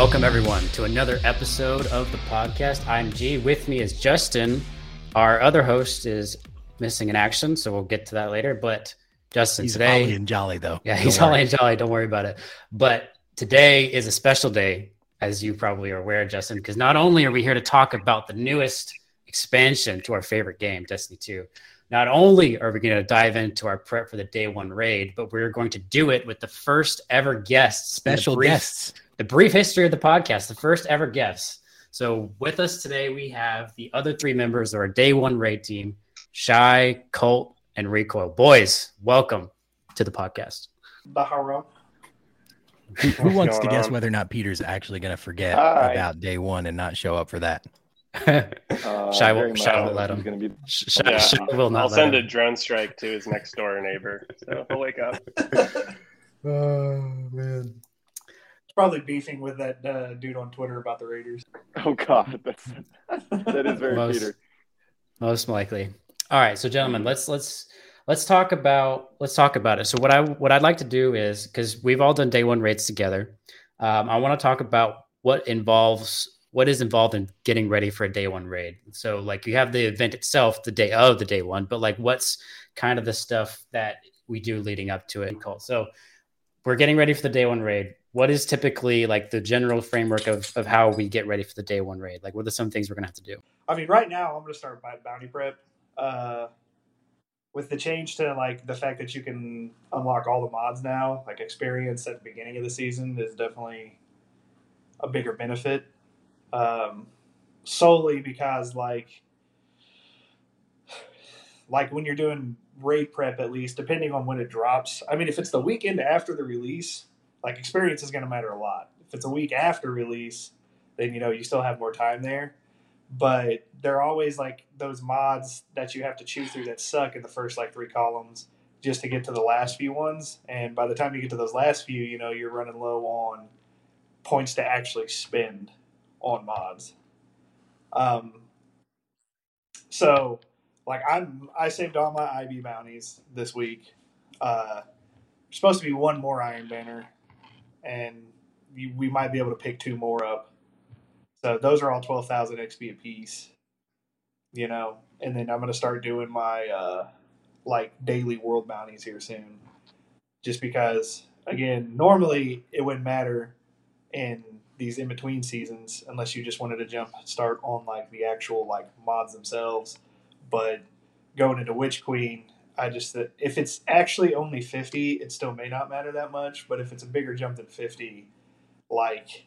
Welcome, everyone, to another episode of the podcast. I'm G. With me is Justin. Our other host is missing in action, so we'll get to that later. But Justin, He's today. holly and jolly though. Yeah, he's holly and jolly. Don't worry about it. But today is a special day, as you probably are aware, Justin, because not only are we here to talk about the newest expansion to our favorite game, Destiny 2, not only are we going to dive into our prep for the day one raid, but we're going to do it with the first ever guests, special guests. The brief history of the podcast, the first ever guests. So with us today, we have the other three members of our day one raid team, Shy, Colt, and Rekoil. Boys, welcome to the podcast. Baharo. Who, who wants to guess on? whether or not Peter's actually going to forget Hi. about day one and not show up for that? Uh, Shy won't, Shy won't let him. gonna be Shy, Yeah, Shy will not I'll let send a drone strike to his next door neighbor, so he'll wake up. Oh man. Probably beefing with that uh, dude on Twitter about the Raiders. Oh God, that's that is very Most- Peter. Most likely. All right, so gentlemen, let's let's let's talk about let's talk about it. So what I what I'd like to do is because we've all done day one raids together, um, I want to talk about what involves what is involved in getting ready for a day one raid. So like you have the event itself, the day of the day one, but like what's kind of the stuff that we do leading up to it. Cool. So we're getting ready for the day one raid. What is typically like the general framework of, of how we get ready for the day one raid? Like what are some things we're gonna have to do? I mean, right now I'm gonna start by bounty prep. Uh, with the change to like the fact that you can unlock all the mods now, like experience at the beginning of the season is definitely a bigger benefit. Um, solely because like like when you're doing raid prep at least depending on when it drops. I mean if it's the weekend after the release like experience is going to matter a lot. If it's a week after release then you know you still have more time there. But there are always like those mods that you have to chew through that suck in the first like three columns just to get to the last few ones. And by the time you get to those last few you know you're running low on points to actually spend on mods. Um so like i'm i saved all my ib bounties this week uh supposed to be one more iron banner and you, we might be able to pick two more up so those are all 12,000 XP apiece, you know. And then I'm to start doing my uh, like daily world bounties here soon, just because again, normally it wouldn't matter in these in between seasons unless you just wanted to jump start on like the actual like mods themselves. But going into Witch Queen, I just if it's actually only 50, it still may not matter that much. But if it's a bigger jump than 50, like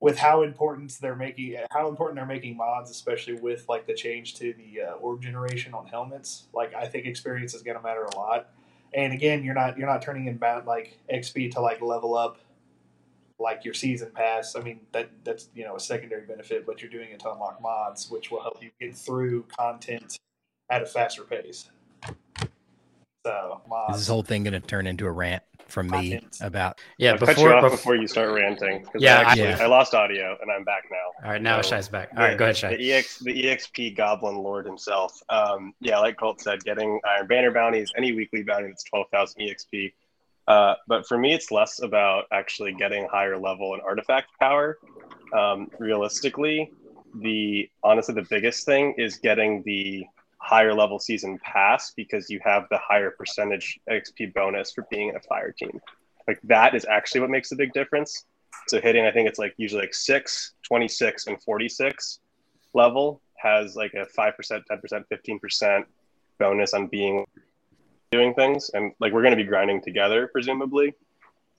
with how important they're making how important they're making mods especially with like the change to the uh, orb generation on helmets like i think experience is going to matter a lot and again you're not you're not turning in bad like xp to like level up like your season pass i mean that that's you know a secondary benefit but you're doing it to unlock mods which will help you get through content at a faster pace so Is mods this whole thing going to turn into a rant from me Content. about? Yeah, I'll cut you before, off before you start ranting. 'cause Yeah, I, I- actually, Yeah. I lost audio and I'm back now. All right, now So, Shy's back. All right, go ahead, Shy. The ex the exp goblin lord himself. Um, yeah, like Colt said, getting iron banner bounties, any weekly bounty that's twelve thousand exp. Uh, but for me, it's less about actually getting higher level and artifact power. Um, realistically, the honestly the biggest thing is getting the higher level season pass because you have the higher percentage XP bonus for being in a fire team. Like that is actually what makes the big difference. So hitting, I think it's like usually like 6, 26, and 46 level has like a 5%, 10%, 15% bonus on being doing things. And like we're going to be grinding together, presumably.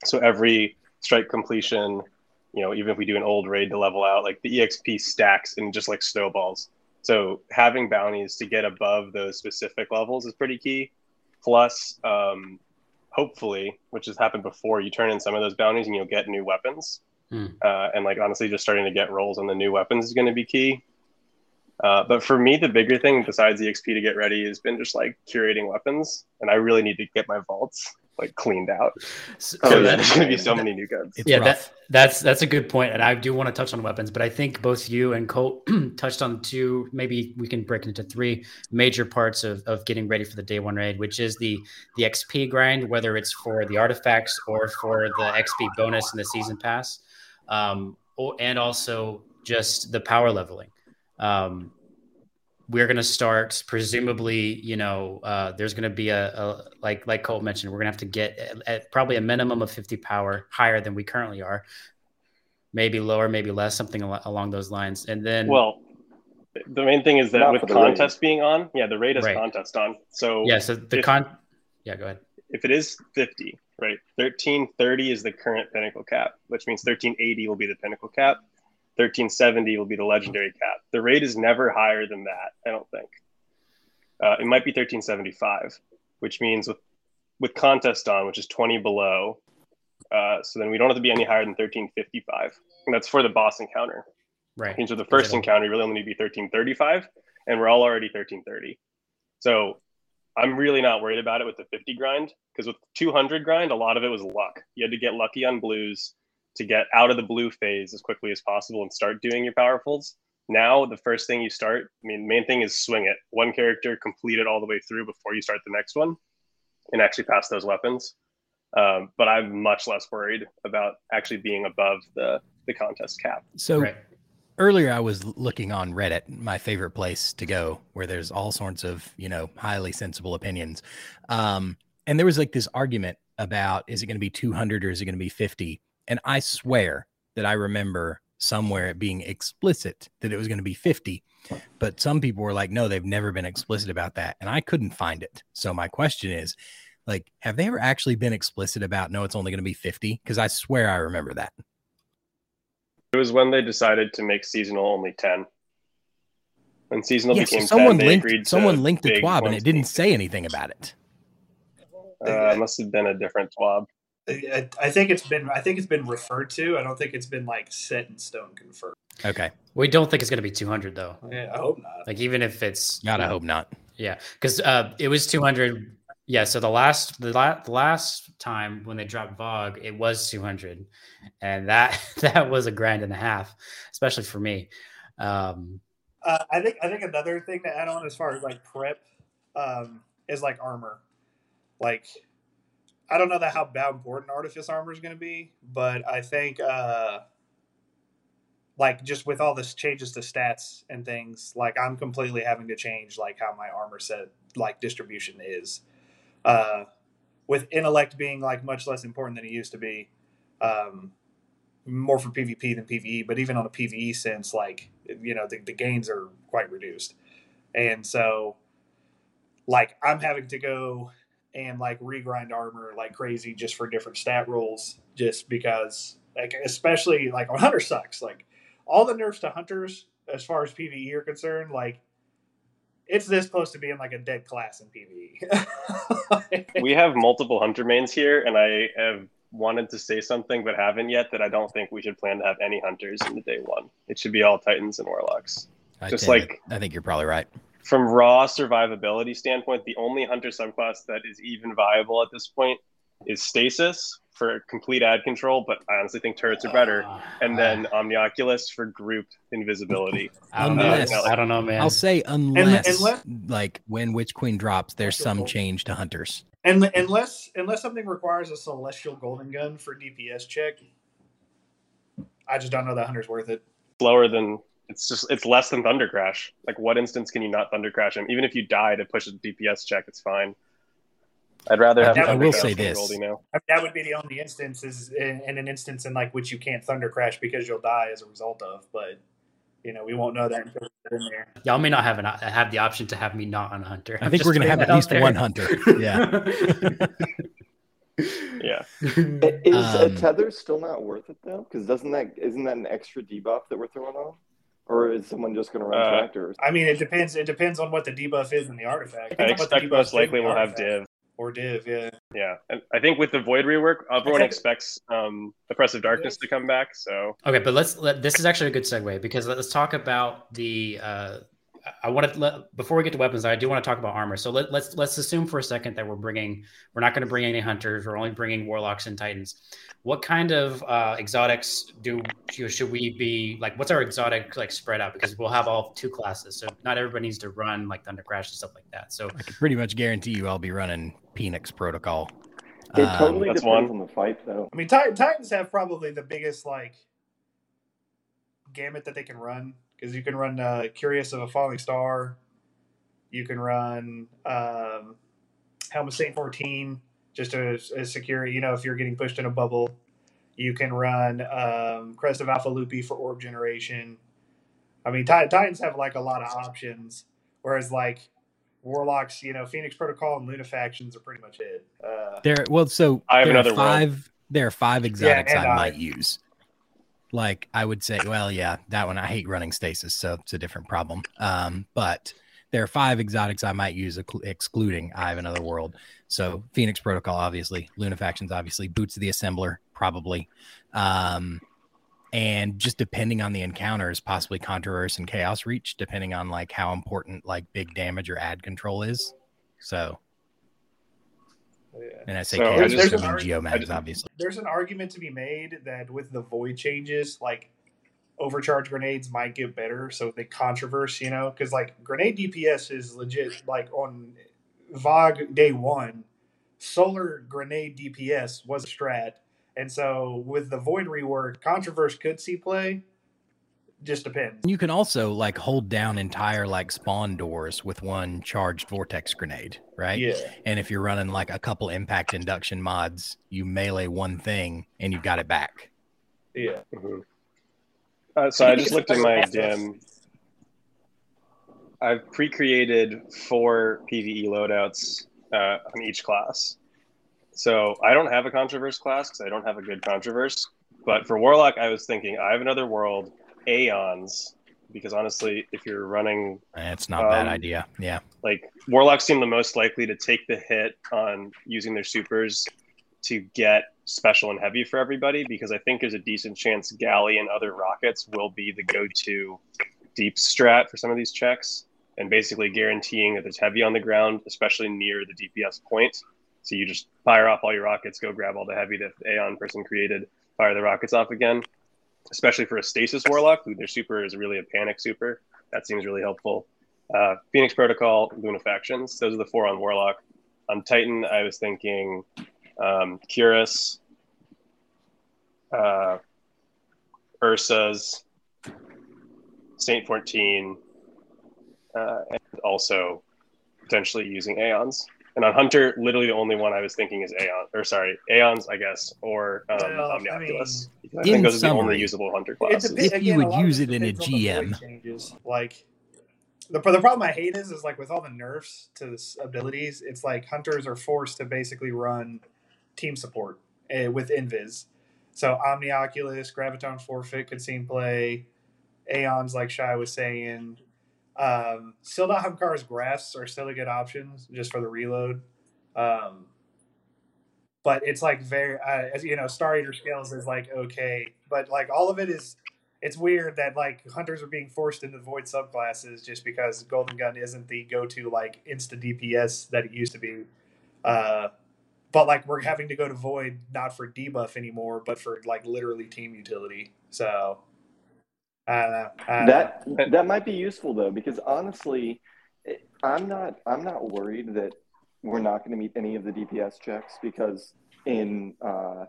So every strike completion, you know, even if we do an old raid to level out, like the EXP stacks and just like snowballs. So having bounties to get above those specific levels is pretty key. Plus, um, hopefully, which has happened before, you turn in some of those bounties and you'll get new weapons. Hmm. Uh, and like honestly, just starting to get rolls on the new weapons is going to be key. Uh, but for me, the bigger thing besides the XP to get ready has been just like curating weapons, and I really need to get my vaults. like cleaned out. So, Oh, So yeah. there's going to be so many new guns. It's yeah, that, that's that's a good point, and I do want to touch on weapons, but I think both you and Colt touched on two. Maybe we can break into three major parts of, of getting ready for the day one raid, which is the the XP grind, whether it's for the artifacts or for the XP bonus in the season pass, um, or, and also just the power leveling. Um, we're going to start presumably you know uh, there's going to be a, a like like Colt mentioned we're going to have to get at, at probably a minimum of 50 power higher than we currently are maybe lower maybe less something al- along those lines and then Well, the main thing is that Not with for the raid. contest being on, yeah, the rate is Right. contest on. So yeah so the if- con yeah go ahead if it is 50, right, 1330 is the current pinnacle cap, which means 1380 will be the pinnacle cap. 1370 will be the legendary cap. The rate is never higher than that, I don't think. Uh, it might be 1375, which means with, with contest on, which is 20 below, uh, so then we don't have to be any higher than 1355. And that's for the boss encounter. right means for the first encounter, you really only need to be 1335, and we're all already 1330. So I'm really not worried about it with the 50 grind because with 200 grind, a lot of it was luck. You had to get lucky on blues to get out of the blue phase as quickly as possible and start doing your powerfuls. Now, the first thing you start, I mean, main thing is swing it. One character, complete it all the way through before you start the next one and actually pass those weapons. Um, but I'm much less worried about actually being above the, the contest cap. So right earlier I was looking on Reddit, my favorite place to go, where there's all sorts of, you know, highly sensible opinions. Um, and there was like this argument about is it going to be 200 or is it going to be 50? And I swear that I remember somewhere it being explicit that it was going to be 50. But some people were like, no, they've never been explicit about that. And I couldn't find it. So my question is, like, have they ever actually been explicit about no, it's only going to be 50? Because I swear I remember that. It was when they decided to make seasonal only 10. When seasonal Yeah, so became someone 10, they linked agreed someone to linked a twab and it didn't say anything about it. Uh, must have been a different twab. I, I think it's been I think it's been referred to. I don't think it's been like set in stone confirmed. Okay. we don't think it's going to be 200 though Yeah, I hope not. like even if it's God, I hope not. Yeah, because uh, it was 200. Yeah, so the last the, la- the last time when they dropped VOG, it was 200, and that that was a grand and a half, especially for me. Um, Uh, I think I think another thing to add on as far as like prep um, is like armor. Like I don't know that how, how important artifice armor is going to be, but I think uh, like just with all this changes to stats and things, like I'm completely having to change like how my armor set like distribution is. Uh, with intellect being like much less important than it used to be. Um, more for PvP than PvE, but even on a PvE sense, like you know, the, the gains are quite reduced, and so like I'm having to go and like regrind armor like crazy just for different stat rolls, just because like especially like on hunter sucks like all the nerfs to hunters as far as PvE are concerned, like it's this close to being like a dead class in PvE. we have multiple hunter mains here, and I have wanted to say something but haven't yet that I don't think we should plan to have any hunters in the day one. It should be all titans and warlocks. I Just think- like- I think you're probably right. From raw survivability standpoint, the only hunter subclass that is even viable at this point is stasis for complete ad control, but I honestly think turrets are better. Uh, and then Omnioculus for group invisibility. I don't know. I don't know, man. I'll say unless, unless- like when Witch Queen drops, there's some change to hunters. and unless unless something requires a celestial golden gun for DPS check, I just don't know that hunter's worth it. Slower than it's just it's less than Thunder Crash. Like what instance can you not Thunder Crash him? Even if you die to push a DPS check, it's fine. I'd rather have I Thunder will Crash say than this. Now. I mean, that would be the only instance is in, in an instance in like which you can't thunder crash because you'll die as a result of. But you know, we won't know that until we get in there. Y'all may not have an have the option to have me not on a hunter. I I'm think we're gonna have at least there. one hunter. Yeah. Yeah. Is Um, a tether still not worth it though? Because doesn't that isn't that an extra debuff that we're throwing on? Or is someone just going to run Uh, tractors? I mean, it depends. It depends on what the debuff is in the artifact. I Depends on what the expect most likely we'll have. Div. or div. Yeah, Yeah. And I think with the Void rework, everyone expects um Oppressive Darkness to come back. So Okay, but let's let this is actually a good segue because let's talk about the uh I want to let before we get to weapons, I do want to talk about armor. So let, let's let's assume for a second that we're bringing we're not going to bring any hunters. We're only bringing warlocks and titans. What kind of uh, exotics do you should we be like? What's our exotic like spread out? Because we'll have all two classes, so not everybody needs to run like Thunder Crash and stuff like that. So I can pretty much guarantee you I'll be running Phoenix Protocol. It Um, totally that's depends one. on the fight, though. I mean, Tit- Titans have probably the biggest like gamut that they can run because you can run uh, Cuirass of a Falling Star, you can run um, Helm of Saint Fourteen just as, as security. You know, if you're getting pushed in a bubble, you can run um, Crest of Alpha Lupi for orb generation. I mean, Tit- Titans have like a lot of options, whereas like Warlocks, you know, Phoenix Protocol and Luna factions are pretty much it. Uh, There, well, so I have there are another world. five. There are five exotics and I I- might use. Like I would say, well, yeah, that one I hate running stasis, so it's a different problem. Um, but there are five exotics I might use, excluding I have another world. So Phoenix Protocol, obviously, Luna factions, obviously, Boots of the Assembler, probably, um, and just depending on the encounters, possibly Contraverse and Chaos Reach, depending on like how important like big damage or ad control is. So, yeah. and I say So I Chaos just- Reach, I mean I Geomags, obviously. there's an argument to be made that with the void changes, like overcharge grenades might get better. So the contraverse, you know, because like grenade DPS is legit. Like on VOG day one, solar grenade DPS was a strat, and so with the void rework, contraverse could see play. Just depends. You can also like hold down entire like spawn doors with one charged vortex grenade, right? Yeah, And if you're running like a couple impact induction mods, you melee one thing and you've got it back. yeah. Mhm. Uh, so I just looked at my DIM. I've pre-created four PVE loadouts uh, on each class. So I don't have a contraverse class because I don't have a good contraverse. But for Warlock, I was thinking I have another world, Aeons, because honestly, if you're running It's not a bad Um, idea. Yeah. like warlocks seem the most likely to take the hit on using their supers to get special and heavy for everybody because I think there's a decent chance galley and other rockets will be the go-to deep strat for some of these checks and basically guaranteeing that there's heavy on the ground, especially near the DPS point. So you just fire off all your rockets, go grab all the heavy that the Aeon person created, fire the rockets off again. Especially for a stasis warlock, their super is really a panic super. That seems really helpful. Uh, Phoenix Protocol, Luna Factions. Those are the four on Warlock. On Titan, I was thinking um, Cuirass, uh, Ursa's, Saint 14, uh, and also potentially using Aeons. And on Hunter, literally the only one I was thinking is Aeon, or sorry, Aeons, I guess, or um, Well, I Omnioculus. I, think those are the only usable Hunter It classes. depe- If you again, would a lot of use this it in a depends on the void GM. changes. Like the the problem I hate is is like with all the nerfs to this abilities, it's like hunters are forced to basically run team support uh, with invis. So Omnioculus, Graviton Forfeit could seem play. Aeons, like Shy was saying. Um, still Sealed Ahamkara's Grasps are still a good option just for the reload. Um, but it's like very, uh, as you know, Star Eater Scales is like okay, but like all of it is it's weird that like hunters are being forced into void subclasses just because golden gun isn't the go-to like insta dps that it used to be. Uh but like we're having to go to void not for debuff anymore but for like literally team utility. So i don't know, know. That that might be useful though, because honestly, I'm not I'm not worried that we're not going to meet any of the DPS checks because in uh,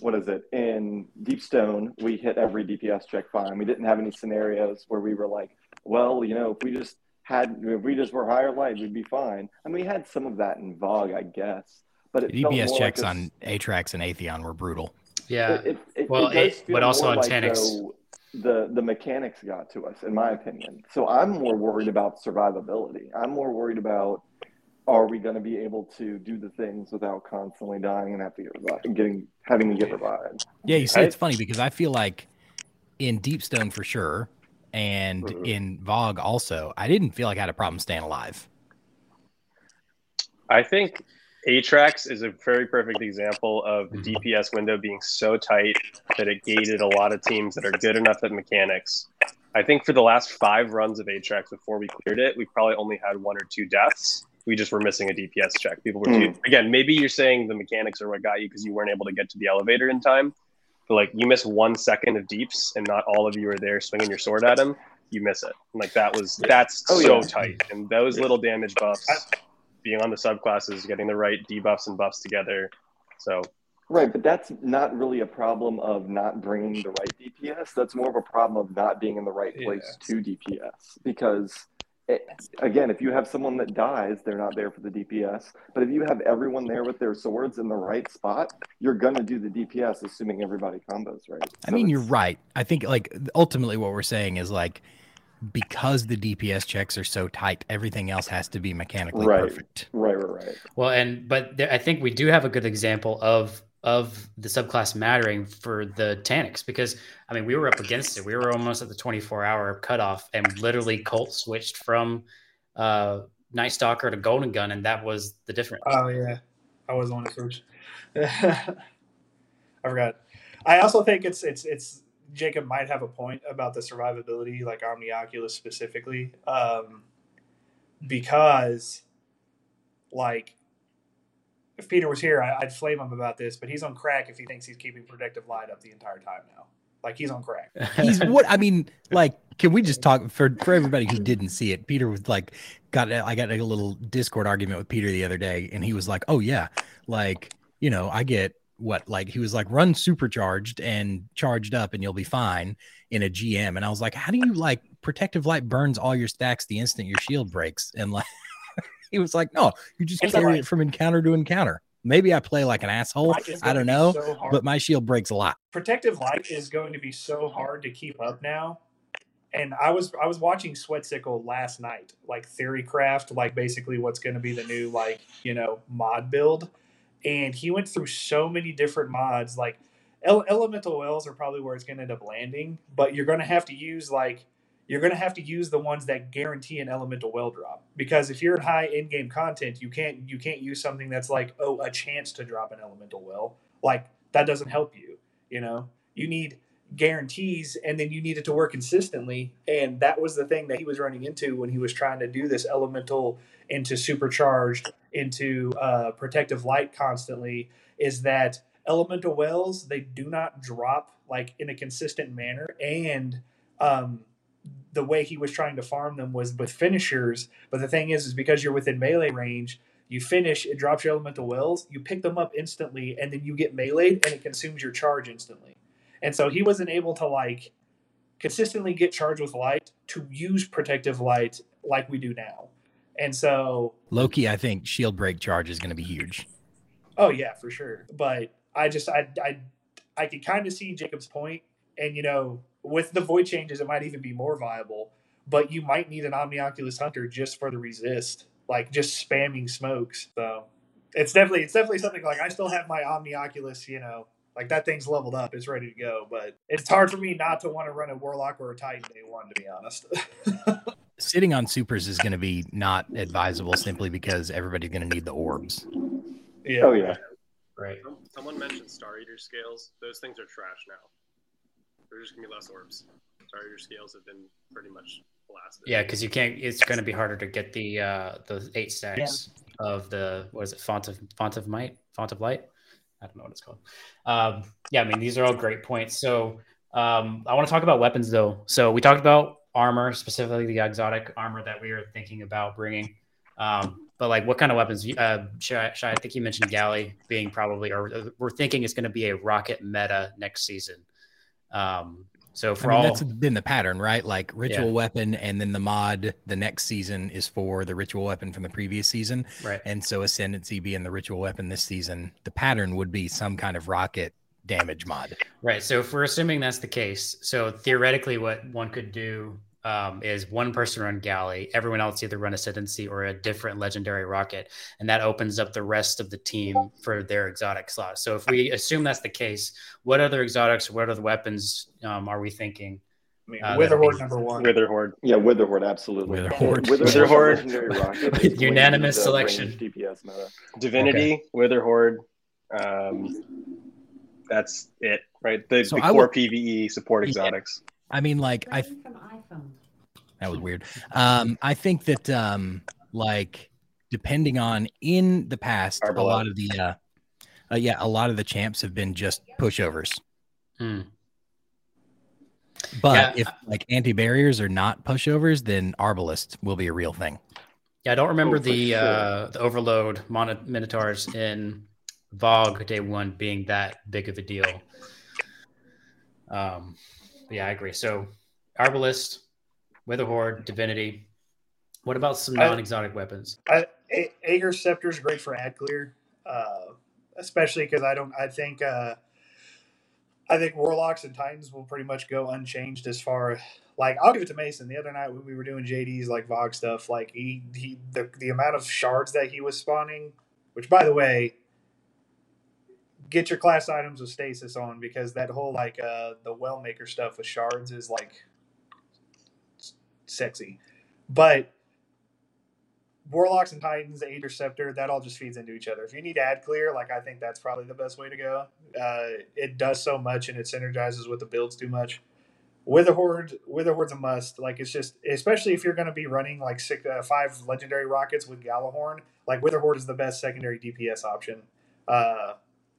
what is it in Deepstone we hit every DPS check fine. We didn't have any scenarios where we were like, well, you know, if we just had if we just were higher light, we'd be fine. I mean, we had some of that in VOG, I guess, but it felt DPS more checks like a on Atrax and Atheon were brutal. Yeah. it, it, it, Well, it it- but also on like, Taniks. though, the the mechanics got to us, in my opinion. So I'm more worried about survivability. I'm more worried about are we going to be able to do the things without constantly dying and have to get revived, getting having to get revived. Yeah, you see, I- it's funny because I feel like in Deepstone for sure, and Mhm. in VOG also, I didn't feel like I had a problem staying alive. I think Atrax is a very perfect example of mhm. the DPS window being so tight that it gated a lot of teams that are good enough at mechanics. I think for the last five runs of Atrax before we cleared it, we probably only had one or two deaths. We just were missing a DPS check. People were hmm. too, again. Maybe you're saying the mechanics are what got you because you weren't able to get to the elevator in time. But like you miss one second of deeps, and not all of you are there swinging your sword at him. You miss it. And like that was that's Oh, so yeah. tight. And those little damage buffs, being on the subclasses, getting the right debuffs and buffs together. So Right, but that's not really a problem of not bringing the right DPS. That's more of a problem of not being in the right place to DPS. Because, it, again, if you have someone that dies, they're not there for the DPS. But if you have everyone there with their swords in the right spot, you're going to do the DPS, assuming everybody combos right. I So mean, you're right. I think like ultimately what we're saying is like because the DPS checks are so tight, everything else has to be mechanically Right. perfect. Right, right, right. Well, and but there, I think we do have a good example of of the subclass mattering for the Taniks because I mean we were up against it. We were almost at the 24 hour cutoff, and literally Colt switched from uh, Night Stalker to Golden Gun, and that was the difference. Oh yeah, I was on it first. I forgot. I also think it's it's it's Jacob might have a point about the survivability, like Omnioculus specifically, um, because like if Peter was here, I, I'd flame him about this, but he's on crack if he thinks he's keeping protective light up the entire time now. Like he's on crack. He's what I mean, like, can we just talk for for everybody who didn't see it? Peter was like, got I got a little Discord argument with Peter the other day, and he was like, "Oh yeah, like you know, I get what like he was like run supercharged and charged up, and you'll be fine in a GM." And I was like, "How do you like protective light burns all your stacks the instant your shield breaks?" And like, he was like, "No, you just carry it from encounter to encounter." Maybe I play like an asshole. I don't know, so but my shield breaks a lot. protective light is going to be so hard to keep up now. And I was I was watching Sweatcicle last night, like Theorycraft, like basically what's going to be the new like you know mod build, and he went through so many different mods. Like ele- elemental wells are probably where it's going to end up landing, but you're going to have to use like you're going to have to use the ones that guarantee an elemental well drop because if you're in high in game content, you can't you can't use something that's like oh a chance to drop an elemental well like that doesn't help you you know you need guarantees and then you need it to work consistently and that was the thing that he was running into when he was trying to do this elemental into supercharged into uh, protective light constantly is that elemental wells they do not drop like in a consistent manner. And um, the way he was trying to farm them was with finishers. But the thing is is because you're within melee range you finish it drops your elemental wells you pick them up instantly and then you get meleeed and it consumes your charge instantly. And so he wasn't able to like consistently get charged with light to use protective light like we do now and so Loki, I think shield break charge is going to be huge. Oh yeah, for sure. But I just I I I could kind of see Jacob's point, and you know, with the void changes, it might even be more viable. But you might need an Omnioculus Hunter just for the resist, like just spamming smokes. So it's definitely it's definitely something like I still have my Omnioculus, you know, like that thing's leveled up, it's ready to go. But it's hard for me not to want to run a Warlock or a Titan day one, to be honest. Sitting on supers is going to be not advisable simply because everybody's going to need the orbs. yeah. Oh, yeah. right. Someone mentioned Star Eater scales. Those things are trash now. There's just gonna be less orbs. Star Eater scales have been pretty much blasted. Yeah, because you can't. It's going to be harder to get the uh the eight stacks of the what is it? Font of font of might, font of light. I don't know what it's called. Um, yeah, I mean these are all great points. So um, I want to talk about weapons though. So we talked about armor, specifically the exotic armor that we were thinking about bringing. Um, but like, what kind of weapons? Uh, Shai, Shai, I think you mentioned galley being probably, or uh, we're thinking it's going to be a rocket meta next season. Um, so for I mean, all, that's been the pattern, right? Like ritual Yeah. weapon, and then the mod the next season is for the ritual weapon from the previous season. right. And so ascendancy being the ritual weapon this season, the pattern would be some kind of rocket damage mod. Right. So if we're assuming that's the case, so theoretically, what one could do um, is one person run galley, everyone else either run ascendancy or a different legendary rocket, and that opens up the rest of the team for their exotic slot. So if we assume that's the case, what other exotics, what other weapons um, are we thinking I mean, Uh, Wither that'd Horde number one. Witherhoard. Yeah, Witherhoard, absolutely. Witherhoard. Wither, Wither Hoard. legendary rocket Unanimous selection. DPS meta. Divinity, Witherhoard. Um, that's it, right? The, So the core would- PVE support Yeah. exotics. I mean, like I Writing from iPhone. that was weird. Um, I think that um, like depending on in the past, a lot of the uh, uh, yeah, a lot of the champs have been just pushovers. Hmm. But Yeah. if like anti barriers are not pushovers, then Arbalest will be a real thing. Yeah, I don't remember Oh, the sure. uh, the overload mono- minotaurs in VOG day one being that big of a deal. Um, yeah, I agree. So Arbalest, Witherhoard, Divinity. What about some non-exotic weapons? I, A- Ager's Scepter is great for ad clear, uh, especially because I don't. I think uh, I think Warlocks and Titans will pretty much go unchanged as far. Like I'll give it to Mason. The other night when we were doing JD's like VOG stuff, like he he the the amount of shards that he was spawning, which by the way, get your class items with stasis on because that whole like uh the well maker stuff with shards is like sexy, but Warlocks and Titans, Ager's Scepter, that all just feeds into each other. If you need ad clear, like I think that's probably the best way to go. Uh, it does so much and it synergizes with the builds too much. Witherhoard, Witherhoard's a must. Like it's just, especially if you're going to be running like six, uh, five legendary rockets with Gjallarhorn, like Witherhoard is the best secondary DPS option. Uh,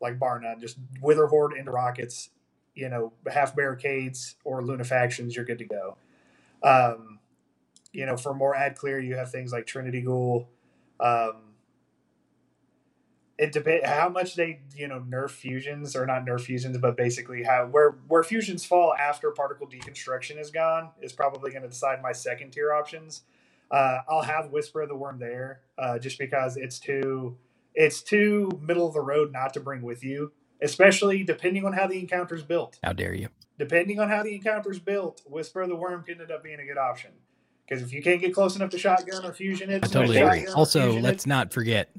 like bar none, just Witherhoard into rockets, you know, half barricades or Lunafactions, you're good to go. Um, you know, for more ad clear, you have things like Trinity Ghoul. Um, it depends how much they you know nerf fusions or not nerf fusions, but basically how where where fusions fall after particle deconstruction is gone is probably going to decide my second tier options. Uh, I'll have Whisper of the Worm there uh, just because it's too it's too middle of the road not to bring with you, especially depending on how the encounter's built How dare you? depending on how the encounter's built, Whisper of the Worm can end up being a good option. Because if you can't get close enough to shotgun or fusion it, I totally agree. Also, let's it- not forget.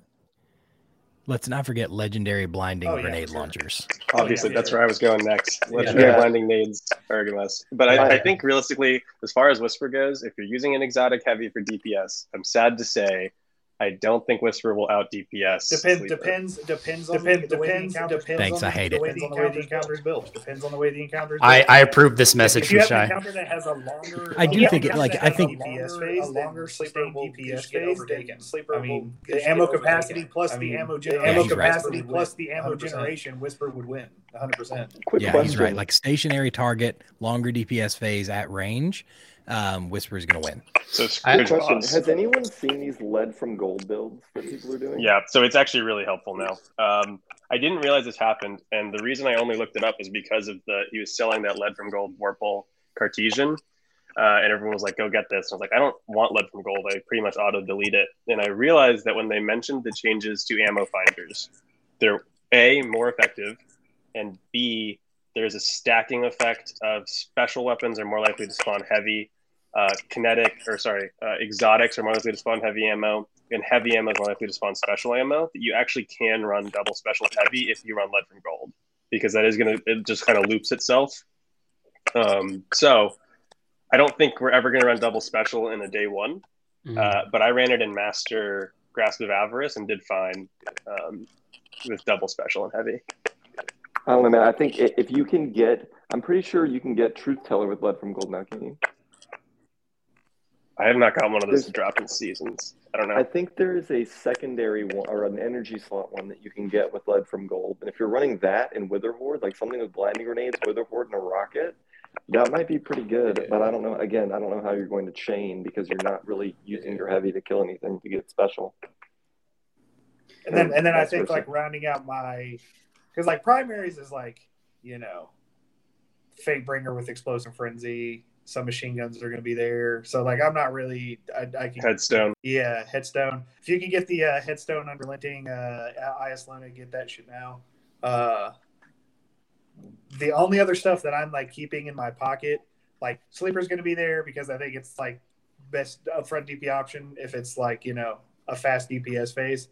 Let's not forget legendary blinding Oh, yeah, grenade sure. launchers. Obviously, oh, yeah, that's sure. where I was going next. Legendary Yeah. blinding nades are a must. But I, I- I think realistically, as far as Whisper goes, if you're using an exotic heavy for DPS, I'm sad to say, I don't think Whisper will out DPS. Depends, Sleeper. depends, depends on Depend- the, the way the depends, encounter's depends Thanks, on I hate the it. way the encounter's built. Depends on the way the encounter's I, built. I approve this message if you from have an Shy. encounter that has a longer, I do think it- like, I think- a longer phase, a longer sleeper sustained will DPS just phase, get then overtaken. sleeper I mean, will the ammo capacity plus I the mean, ammo, yeah, ammo he's right. capacity plus the ammo 100%. generation, Whisper would win 100. percent Quick yeah, question. he's right. Like stationary target, longer DPS phase at range. Um, Whisper is going to win. So I- Scrooge Question: Boss. Has anyone seen these lead from gold builds that people are doing? Yeah, so it's actually really helpful now. Um, I didn't realize this happened, and the reason I only looked it up is because of the he was selling that lead from gold Warple Cartesian, uh, and everyone was like, "Go get this." And I was like, "I don't want lead from gold. I pretty much auto delete it." And I realized that when they mentioned the changes to ammo finders, they're a more effective, and b there's a stacking effect of special weapons are more likely to spawn heavy. Uh, kinetic or sorry, uh, exotics are more likely to spawn heavy ammo, and heavy ammo is more likely to spawn special ammo. That you actually can run double special heavy if you run lead from gold, because that is gonna it just kind of loops itself. Um, so I don't think we're ever gonna run double special in a day one, Mhm. uh, but I ran it in master grasp of avarice and did fine um, with double special and heavy. I don't know, man. I think if you can get, I'm pretty sure you can get Truth Teller with lead from gold now, can you? I have not got one of those to drop in seasons. I don't know. I think there is a secondary one or an energy slot one that you can get with lead from gold. And if you're running that in Witherhoard, like something with blinding grenades, Witherhoard, and a rocket, that might be pretty good. But I don't know. Again, I don't know how you're going to chain because you're not really using your heavy to kill anything to get special. And then and then I think like rounding out my because like primaries is like you know fate bringer with explosive frenzy. Some machine guns are going to be there, so like I'm not really. I, I can Headstone. yeah headstone. If you can get the uh, headstone unrelenting uh, IS Luna, get that shit now. Uh, the only other stuff that I'm like keeping in my pocket, like sleeper's going to be there because I think it's like best upfront DP option if it's like you know a fast DPS phase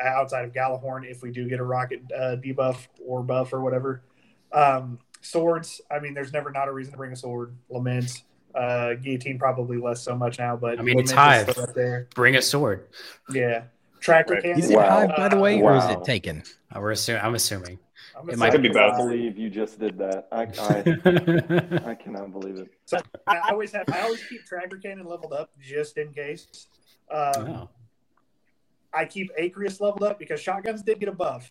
outside of Gjallarhorn if we do get a rocket uh, debuff or buff or whatever. Um, swords. I mean, there's never not a reason to bring a sword. Lament, uh, guillotine probably less so much now, but I mean, it's Lament is Hive. up there. Bring a sword. Yeah, tracker Right. cannon. Is it Wow. Hive, by the way, or is it taken? Uh, we're assuming. I'm assuming. I'm It might be for both. I believe you just did that. I, I, I cannot believe it. So I, I always have. I always keep tracker cannon leveled up just in case. Um, Oh. I keep Acrius leveled up because shotguns did get a buff.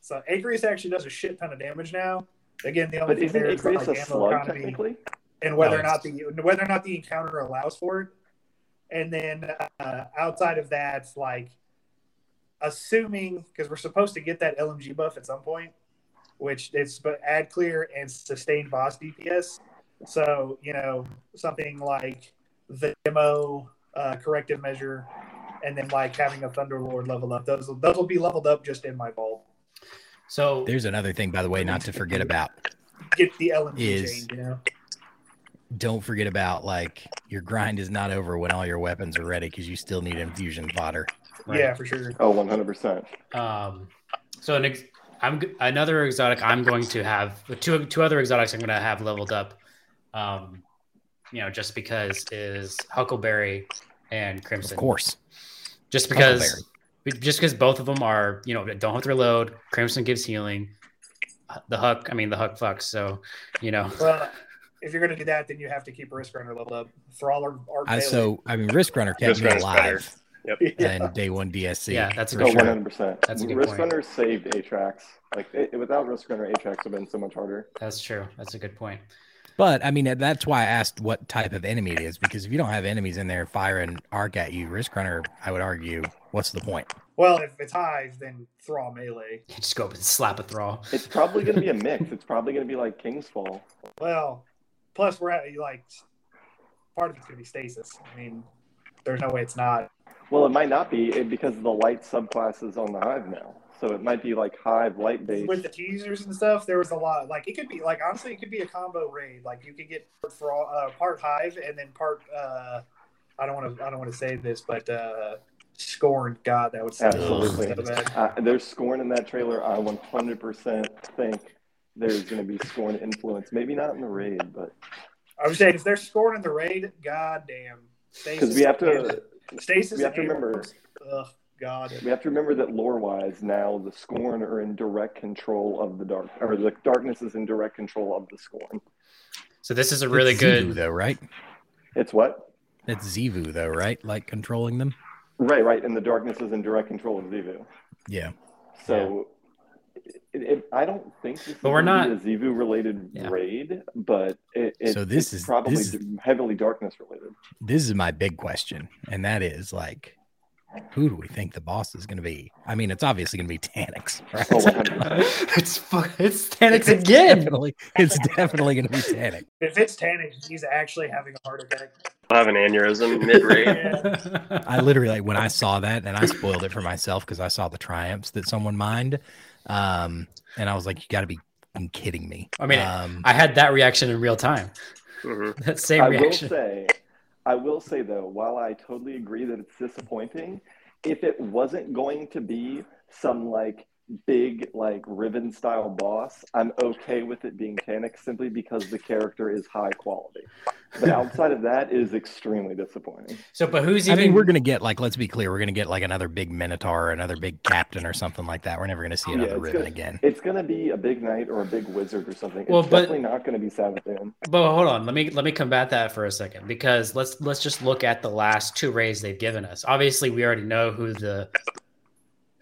So Acrius actually does a shit ton of damage now. Again, the only But thing isn't there is the, like, a ammo slug economy technically? and whether No, or not the whether or not the encounter allows for it. And then uh, outside of that, like assuming because we're supposed to get that LMG buff at some point, which it's but add clear and sustained boss DPS. So you know something like the demo uh, corrective measure, and then like having a Thunderlord level up. Those those will be leveled up just in my vault. So There's another thing, by the way, not to forget about. Get the element Is- change, you know. Don't forget about like your grind is not over when all your weapons are ready because you still need infusion fodder. Right. Yeah, for sure. Oh, 100%. Um, so an ex- I'm another exotic. I'm going to have two two other exotics. I'm going to have leveled up. Um, you know, just because is Huckleberry and Crimson. Of course. just because just because both of them are you know don't have to reload. Crimson gives healing. The Huck, I mean the Huck fucks. So you know, Well, if you're gonna do that, then you have to keep Risk Runner leveled up for all our. our I so I mean Risk Runner kept Risk me alive yeah. and day one DSC. Yeah, that's a for Oh, good sure. 100%. That's a good Risk point. Runner saved Atrax. Like, it, without Risk Runner, Atrax would have been so much harder. that's true. That's a good point. But I mean that's why I asked what type of enemy it is because if you don't have enemies in there firing arc at you, Risk Runner, I would argue, what's the point? Well, if it's Hive, then Thrall melee. You just go up and slap a thrall. It's probably going to be a mix. It's probably going to be like King's Fall. Well, plus we're at like part of it's gonna be stasis. I mean, there's no way it's not. Well, it might not be because of the light subclasses on the Hive now. So it might be like Hive light based. With the teasers and stuff, there was a lot. Like it could be like honestly, it could be a combo raid. Like you could get for all, uh, part Hive and then part. uh I don't want to. I don't want to say this, but uh scorned. God, that would sound Absolutely. so. Uh, there's scorn in that trailer. I 100% think there's going to be scorn influence. Maybe not in the raid, but I was saying, if they're scoring in the raid, god damn. because we have to Stasis. we have to remember- Ugh, God. we have to remember that lore wise now the scorn are in direct control of the dark or the darkness is in direct control of the scorn. So this is a really It's good. Xivu, though, right? It's what? It's Xivu though, right? Like controlling them. Right, right, and the darkness is in direct control of Xivu. Yeah. So it, it, I don't think this is But we're gonna a Xivu related Yeah. raid, but it, it, So this it's is- probably this is- heavily darkness related. This is my big question, and that is like, who do we think the boss is going to be? I mean, it's obviously going to be Taniks, right? Oh, 100%. it's fu- it's Taniks again. definitely, it's definitely going to be Taniks. If it's Taniks, he's actually having a heart attack. I'll have an aneurysm mid raid. I literally, like, when I saw that, and I spoiled it for myself because I saw the triumphs that someone mined, um, and I was like, you got to be kidding me. I mean, um, I had that reaction in real time. Mhm. That same I will reaction. say, I will say though, while I totally agree that it's disappointing, if it wasn't going to be some like big like Riven style boss, I'm okay with it being Taniks simply because the character is high quality. But outside of that it is extremely disappointing. So, but who's even... I mean, we're going to get like, let's be clear, we're going to get like another big Minotaur or another big captain or something like that. We're never going to see another it's Riven gonna- again. It's gonna be a big knight or a big wizard or something. It's Well, but- definitely not gonna be Savathun. But hold on, let me let me combat that for a second because let's let's just look at the last two rays they've given us. Obviously, we already know who the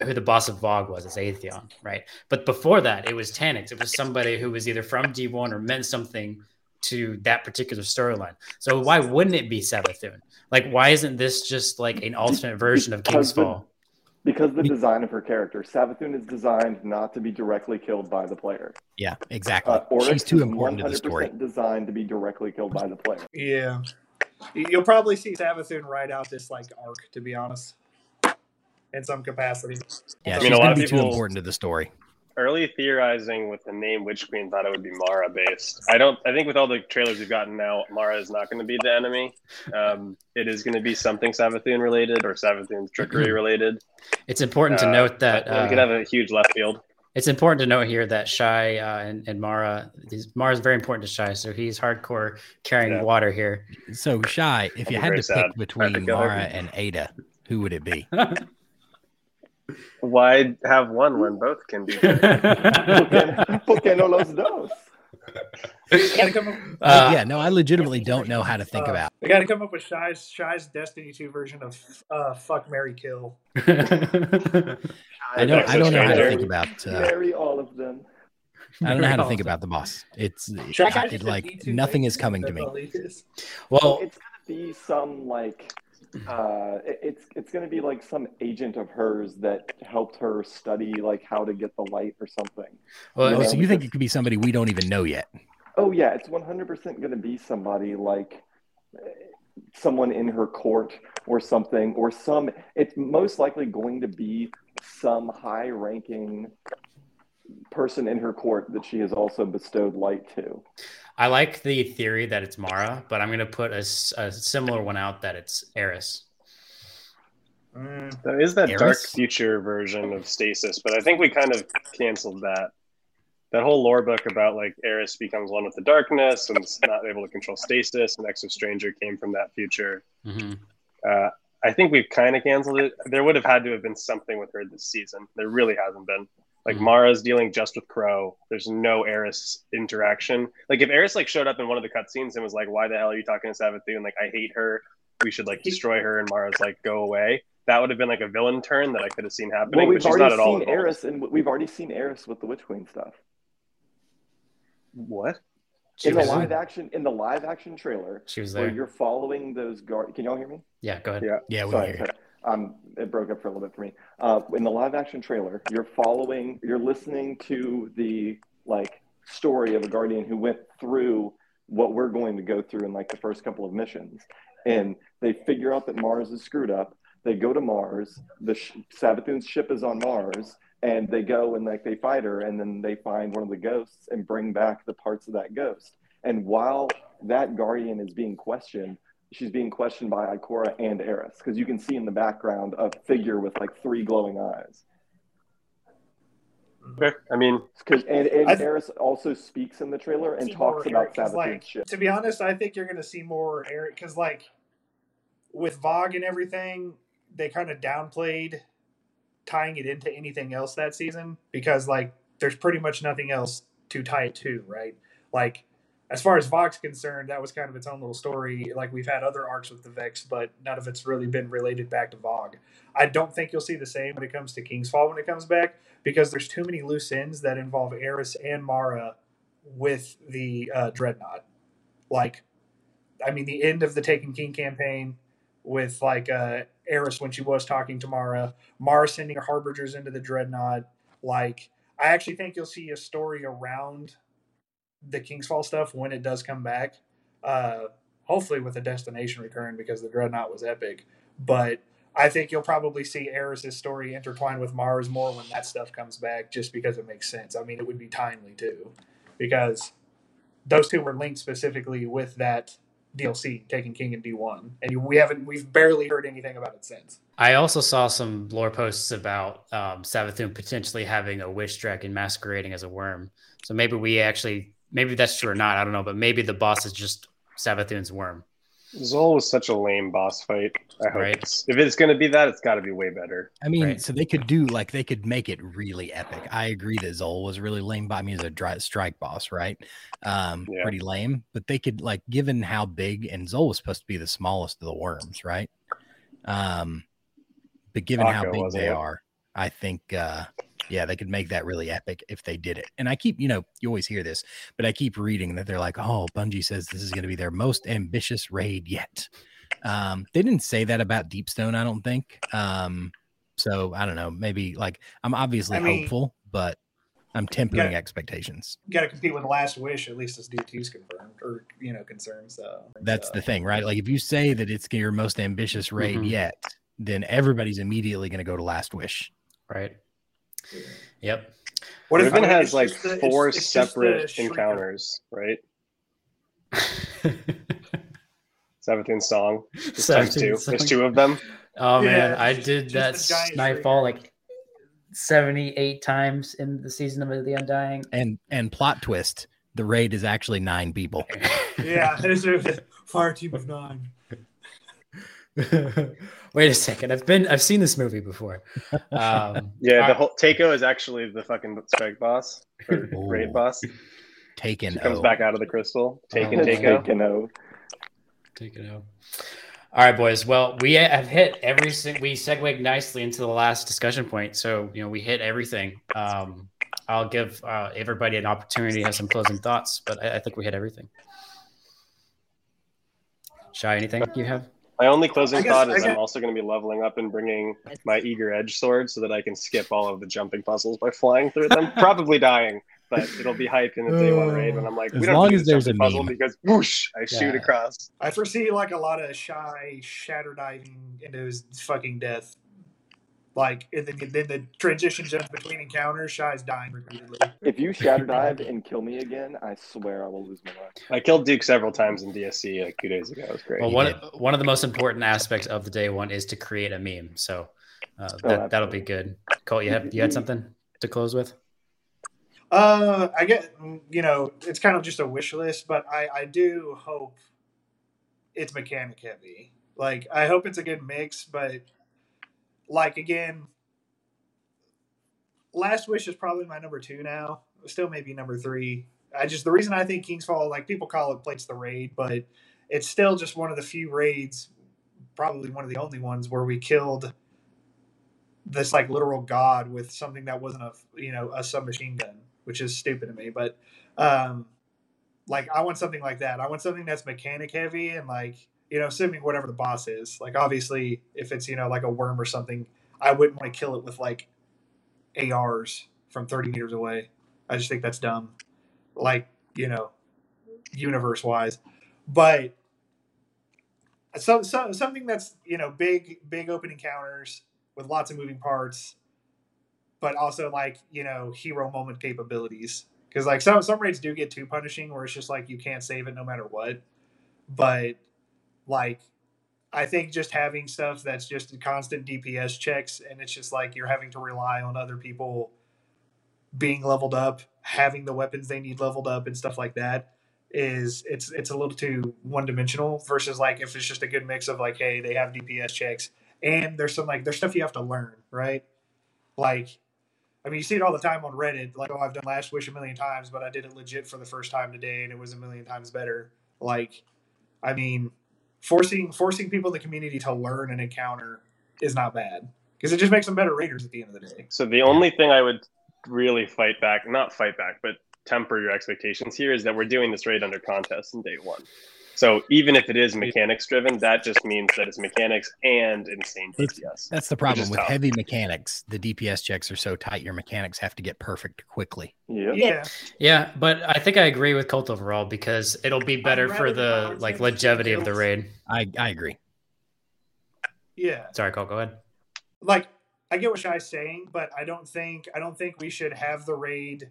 who the boss of VOG was. It's Atheon, right? But before that, it was Taniks. It was somebody who was either from D1 or meant something to that particular storyline. So why wouldn't it be Savathun? Like, why isn't this just like an alternate version of King's Because the- Fall? Because the design of her character, Savathun is designed not to be directly killed by the player. Yeah, exactly. Uh, Oryx She's too important to the story. designed to be directly killed by the player. Yeah. You'll probably see Savathun ride out this like arc, to be honest, in some capacity. Yeah, I she's mean, a lot of to be too important to the story. Early theorizing with the name Witch Queen thought it would be Mara based. I don't. I think with all the trailers we've gotten now, Mara is not going to be the enemy. Um, it is going to be something Savathun related or Savathun's trickery related. It's important to Uh, note that we could uh, have a huge left field. It's important to note here that Shy uh, and, and Mara, Mara is very important to Shy, so he's hardcore carrying Yeah. water here. So shy. If you had to sad. pick between Mara and Ada, who would it be? Why have one when both can be? good? ¿Por qué, por qué no los dos? They gotta come up, Uh, yeah, no, I legitimately don't know how to think uh, about. They got to come up with Shy's Shy's Destiny 2 version of uh, fuck Mary Kill. I don't. I don't know how to think about. Uh, Marry all of them. I don't know how to think about the boss. It's Shy I- just it, like nothing is coming to me. all he is. well, It's gonna be some like uh it- it's it's gonna be like some agent of hers that helped her study like how to get the light or something. well, Oh, Yeah. so you think it could be somebody we don't even know yet? Oh yeah, it's one hundred percent gonna be somebody like uh, someone in her court or something or some it's most likely going to be some high ranking person in her court that she has also bestowed light to. I like the theory that it's Mara, but I'm going to put a similar one out that it's Eris. Mm, There is that dark future version of Stasis, but I think we kind of canceled that. That whole lore book about like Eris becomes one with the darkness and is not able to control Stasis, and Exo Stranger came from that future. hmm Uh, I think we've kind of canceled it. There would have had to have been something with her this season. There really hasn't been. Like Mhm. Mara's dealing just with Crow. There's no Eris interaction. Like if Eris like showed up in one of the cutscenes and was like, "Why the hell are you talking to Savathun? Like I hate her. We should like destroy her." And Mara's like, "Go away." That would have been like a villain turn that I could have seen happening. Well, we've she's not already at all seen involved. Eris, and we've already seen Eris with the Witch Queen stuff. What? She in the was, live action, in the live action trailer, she was where you're following those guard. Can y'all hear me? Yeah, go ahead. Yeah. Yeah, we Sorry, hear you. sorry. Um, it broke up for a little bit for me. Uh, in the live action trailer, you're following, you're listening to the like story of a guardian who went through what we're going to go through in like the first couple of missions, and they figure out that Mars is screwed up. They go to Mars. The sh- Savathun's ship is on Mars, and they go and like they fight her, and then they find one of the ghosts and bring back the parts of that ghost. And while that guardian is being questioned, she's being questioned by Ikora and Eris because you can see in the background a figure with like three glowing eyes. Okay. I mean, 'Cause- and and th- Eris also speaks in the trailer and talks about Oryx, 'cause, Savathun's like, ship. To be honest, I think you're going to see more Oryx because, like, with VOG and everything, they kind of downplayed tying it into anything else that season because, like, there's pretty much nothing else to tie it to, right? Like, as far as VOG's concerned, that was kind of its own little story. Like, we've had other arcs with the Vex, but none of it's really been related back to VOG. I don't think you'll see the same when it comes to King's Fall when it comes back because there's too many loose ends that involve Eris and Mara with the uh, Dreadnought. Like, I mean, the end of the Taken King campaign with like uh, Eris when she was talking to Mara, Mara sending her harbingers into the Dreadnought. Like, I actually think you'll see a story around the King's Fall stuff when it does come back. Uh, hopefully with a destination return because the Dreadnought was epic. But I think you'll probably see Eris's story intertwined with Mars more when that stuff comes back, just because it makes sense. I mean, it would be timely too, because those two were linked specifically with that DLC, Taken King and D one, and we haven't, we've barely heard anything about it since. I also saw some lore posts about um, Savathun potentially having a wish dragon masquerading as a worm. So maybe we actually, maybe that's true or not. I don't know, but maybe the boss is just Savathun's worm. Zol was such a lame boss fight. I hope Right. it's, if it's going to be that, it's got to be way better. I mean, Right. so they could do like they could make it really epic. I agree that Zol was really lame, by I mean, he's a dry, strike boss, right? Um, Yeah. pretty lame. But they could like, given how big, and Zol was supposed to be the smallest of the worms, right? Um, but given how big they it? are, I think, uh, yeah, they could make that really epic if they did it. And I keep, you know, you always hear this, but I keep reading that they're like, oh, Bungie says this is going to be their most ambitious raid yet. Um, they didn't say that about Deepstone, I don't think. Um, so I don't know. Maybe like I'm obviously I mean- hopeful, but I'm tempering expectations. Got to compete with Last Wish, at least as D 2s confirmed, or you know, concerned. So That's so. the thing, right? Like if you say that it's your most ambitious raid Mhm. yet, then everybody's immediately going to go to Last Wish. Right. Yep. What if Riven it's has like just the- it's- four it's just separate encounters, right? Savathun's song. It's So times two. There's two of them. Oh man, I just- did just that the giant Nightfall like 78 times in the season of the Undying. And and plot twist, the raid is actually nine people. Yeah, it's a fire team of nine. Wait a second. I've been I've seen this movie before. Um, Yeah, the whole Takeo is actually the fucking Speg boss or Ooh. raid boss. Taken. He comes back out of the crystal. Taken Oh. Takeo. Taken O. Take it out. All right, boys. Well, we have hit every we segued nicely into the last discussion point. So you know we hit everything. Um, I'll give uh, everybody an opportunity to have some closing thoughts, but I, I think we hit everything. Shy, anything you have? My only closing guess- thought is guess- I'm also going to be leveling up and bringing my Eager Edge sword so that I can skip all of the jumping puzzles by flying through them. Probably dying, but it'll be hype in the day one raid when I'm like, As we don't long as there's a puzzle meme. because whoosh, I shoot across. I foresee like a lot of shy shatter diving into his fucking death. Like and then, then the transition jump between encounters, shy's dying repeatedly. If you shatter dive and kill me again, I swear I will lose my mind. I killed Duke several times in DSC like two days ago. It was great. Well, one one of the most important aspects of the day one is to create a meme. So uh, Oh, that, that'll be good. Colt, you have you had something to close with? Uh, I get you know it's kind of just a wish list, but I I do hope it's mechanic heavy. Like I hope it's a good mix, but like again, Last Wish is probably my number two now. Still maybe number three. I just the reason I think King's Fall like people call it plates the raid, but it's still just one of the few raids, probably one of the only ones where we killed this like literal god with something that wasn't a you know a submachine gun, which is stupid to me. But um, like I want something like that. I want something that's mechanic heavy and like you know assuming whatever the boss is. Like obviously if it's you know like a worm or something, I wouldn't want to kill it with like ARs from 30 meters away. I just think that's dumb. Like you know universe wise, but. So, so something that's you know big big open encounters with lots of moving parts, but also like you know hero moment capabilities. Because like some some raids do get too punishing, where it's just like you can't save it no matter what. But like, I think just having stuff that's just constant DPS checks, and it's just like you're having to rely on other people being leveled up, having the weapons they need leveled up, and stuff like that is it's it's a little too one dimensional versus like if it's just a good mix of like hey they have DPS checks and there's some like there's stuff you have to learn right? Like I mean you see it all the time on Reddit like oh I've done Last Wish a million times but I did it legit for the first time today and it was a million times better. Like I mean forcing forcing people in the community to learn an encounter is not bad because it just makes them better raiders at the end of the day So the only thing I would really fight back, not fight back, but temper your expectations here is that we're doing this raid under contest in day one. So even if it is mechanics driven, that just means that it's mechanics and insane It's- DPS. That's the problem with tough. heavy mechanics. The DPS checks are so tight, your mechanics have to get perfect quickly. Yep. yeah Yeah, but I think I agree with Colt overall because it'll be better for the like longevity of the raid. I, I agree. yeah Sorry, Colt, go ahead. like I get what Shy's saying, but I don't think I don't think we should have the raid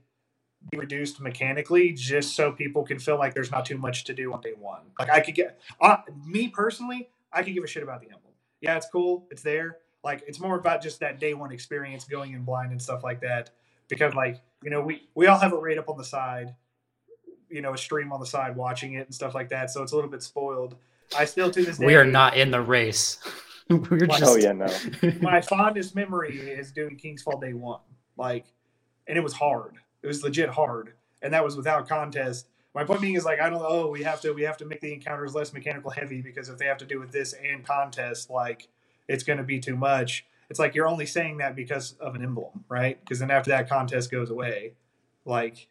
be reduced mechanically just so people can feel like there's not too much to do on day one. Like I could get uh, me personally, I could give a shit about the emblem. Yeah, it's cool, it's there. Like it's more about just that day one experience, going in blind and stuff like that. Because like you know we we all have a raid up on the side, you know, a stream on the side watching it and stuff like that. So it's a little bit spoiled. I still to this day We are not in the race. We're Like- just Oh yeah, no. my fondest memory is doing King's Fall Day One. Like, and it was hard. It was legit hard, and that was without contest. My point being is like I don't know. Oh, we have to we have to make the encounters less mechanical heavy because if they have to do with this and contest, like it's going to be too much. It's like you're only saying that because of an emblem, right? Because then after that contest goes away, like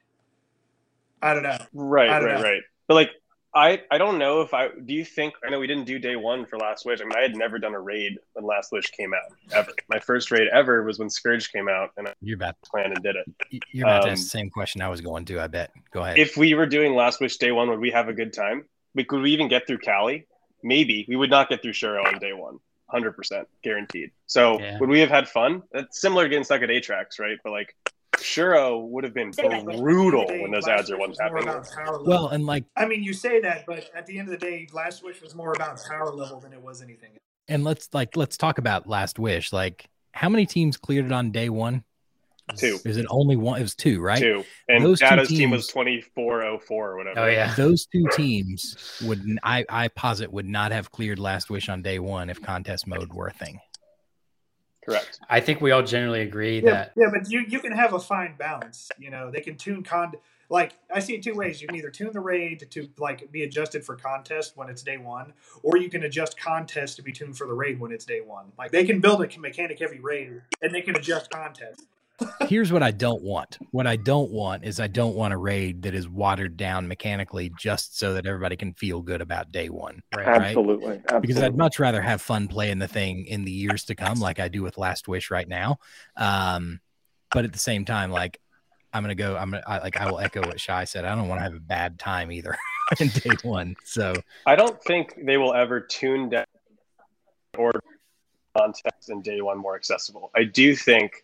I don't know. Right, I don't right, know. right. But like, I I don't know if I do you think I know we didn't do day one for Last Wish. I mean, I had never done a raid when Last Wish came out ever. My first raid ever was when Scourge came out, and You're about planned and did it. you're about to Um, ask the same question I was going to. I bet. Go ahead. If we were doing Last Wish day one, would we have a good time? We, could we even get through Kalli? Maybe we would not get through Shuro on day one. Hundred percent guaranteed. So Yeah. would we have had fun? That's similar to getting stuck at Atrax, right? But like Shuro would have been brutal when those ads are one happening. well, and like, I mean, you say that, but at the end of the day, Last Wish was more about power level than it was anything. and let's like let's talk about Last Wish. Like, how many teams cleared it on day one? Two. Is it only one? It was two, right? Two. And Those two Datto's team was teams- 2404 or whatever. Oh yeah. Those two teams would I I posit would not have cleared Last Wish on day one if contest mode were a thing. Correct. I think we all generally agree Yeah, that yeah, but you you can have a fine balance. You know, they can tune con. Like I see it two ways. You can either tune the raid to, to like be adjusted for contest when it's day one, or you can adjust contest to be tuned for the raid when it's day one. Like they can build a mechanic heavy raid and they can adjust contest. Here's what I don't want. What I don't want is I don't want a raid that is watered down mechanically just so that everybody can feel good about day one. right. Right. Absolutely. absolutely. Because I'd much rather have fun playing the thing in the years to come, like I do with Last Wish right now. Um, but at the same time, like I'm gonna go. I'm gonna I, like I will echo what Shy said. I don't want to have a bad time either in day one. So I don't think they will ever tune down or context in day one more accessible. I do think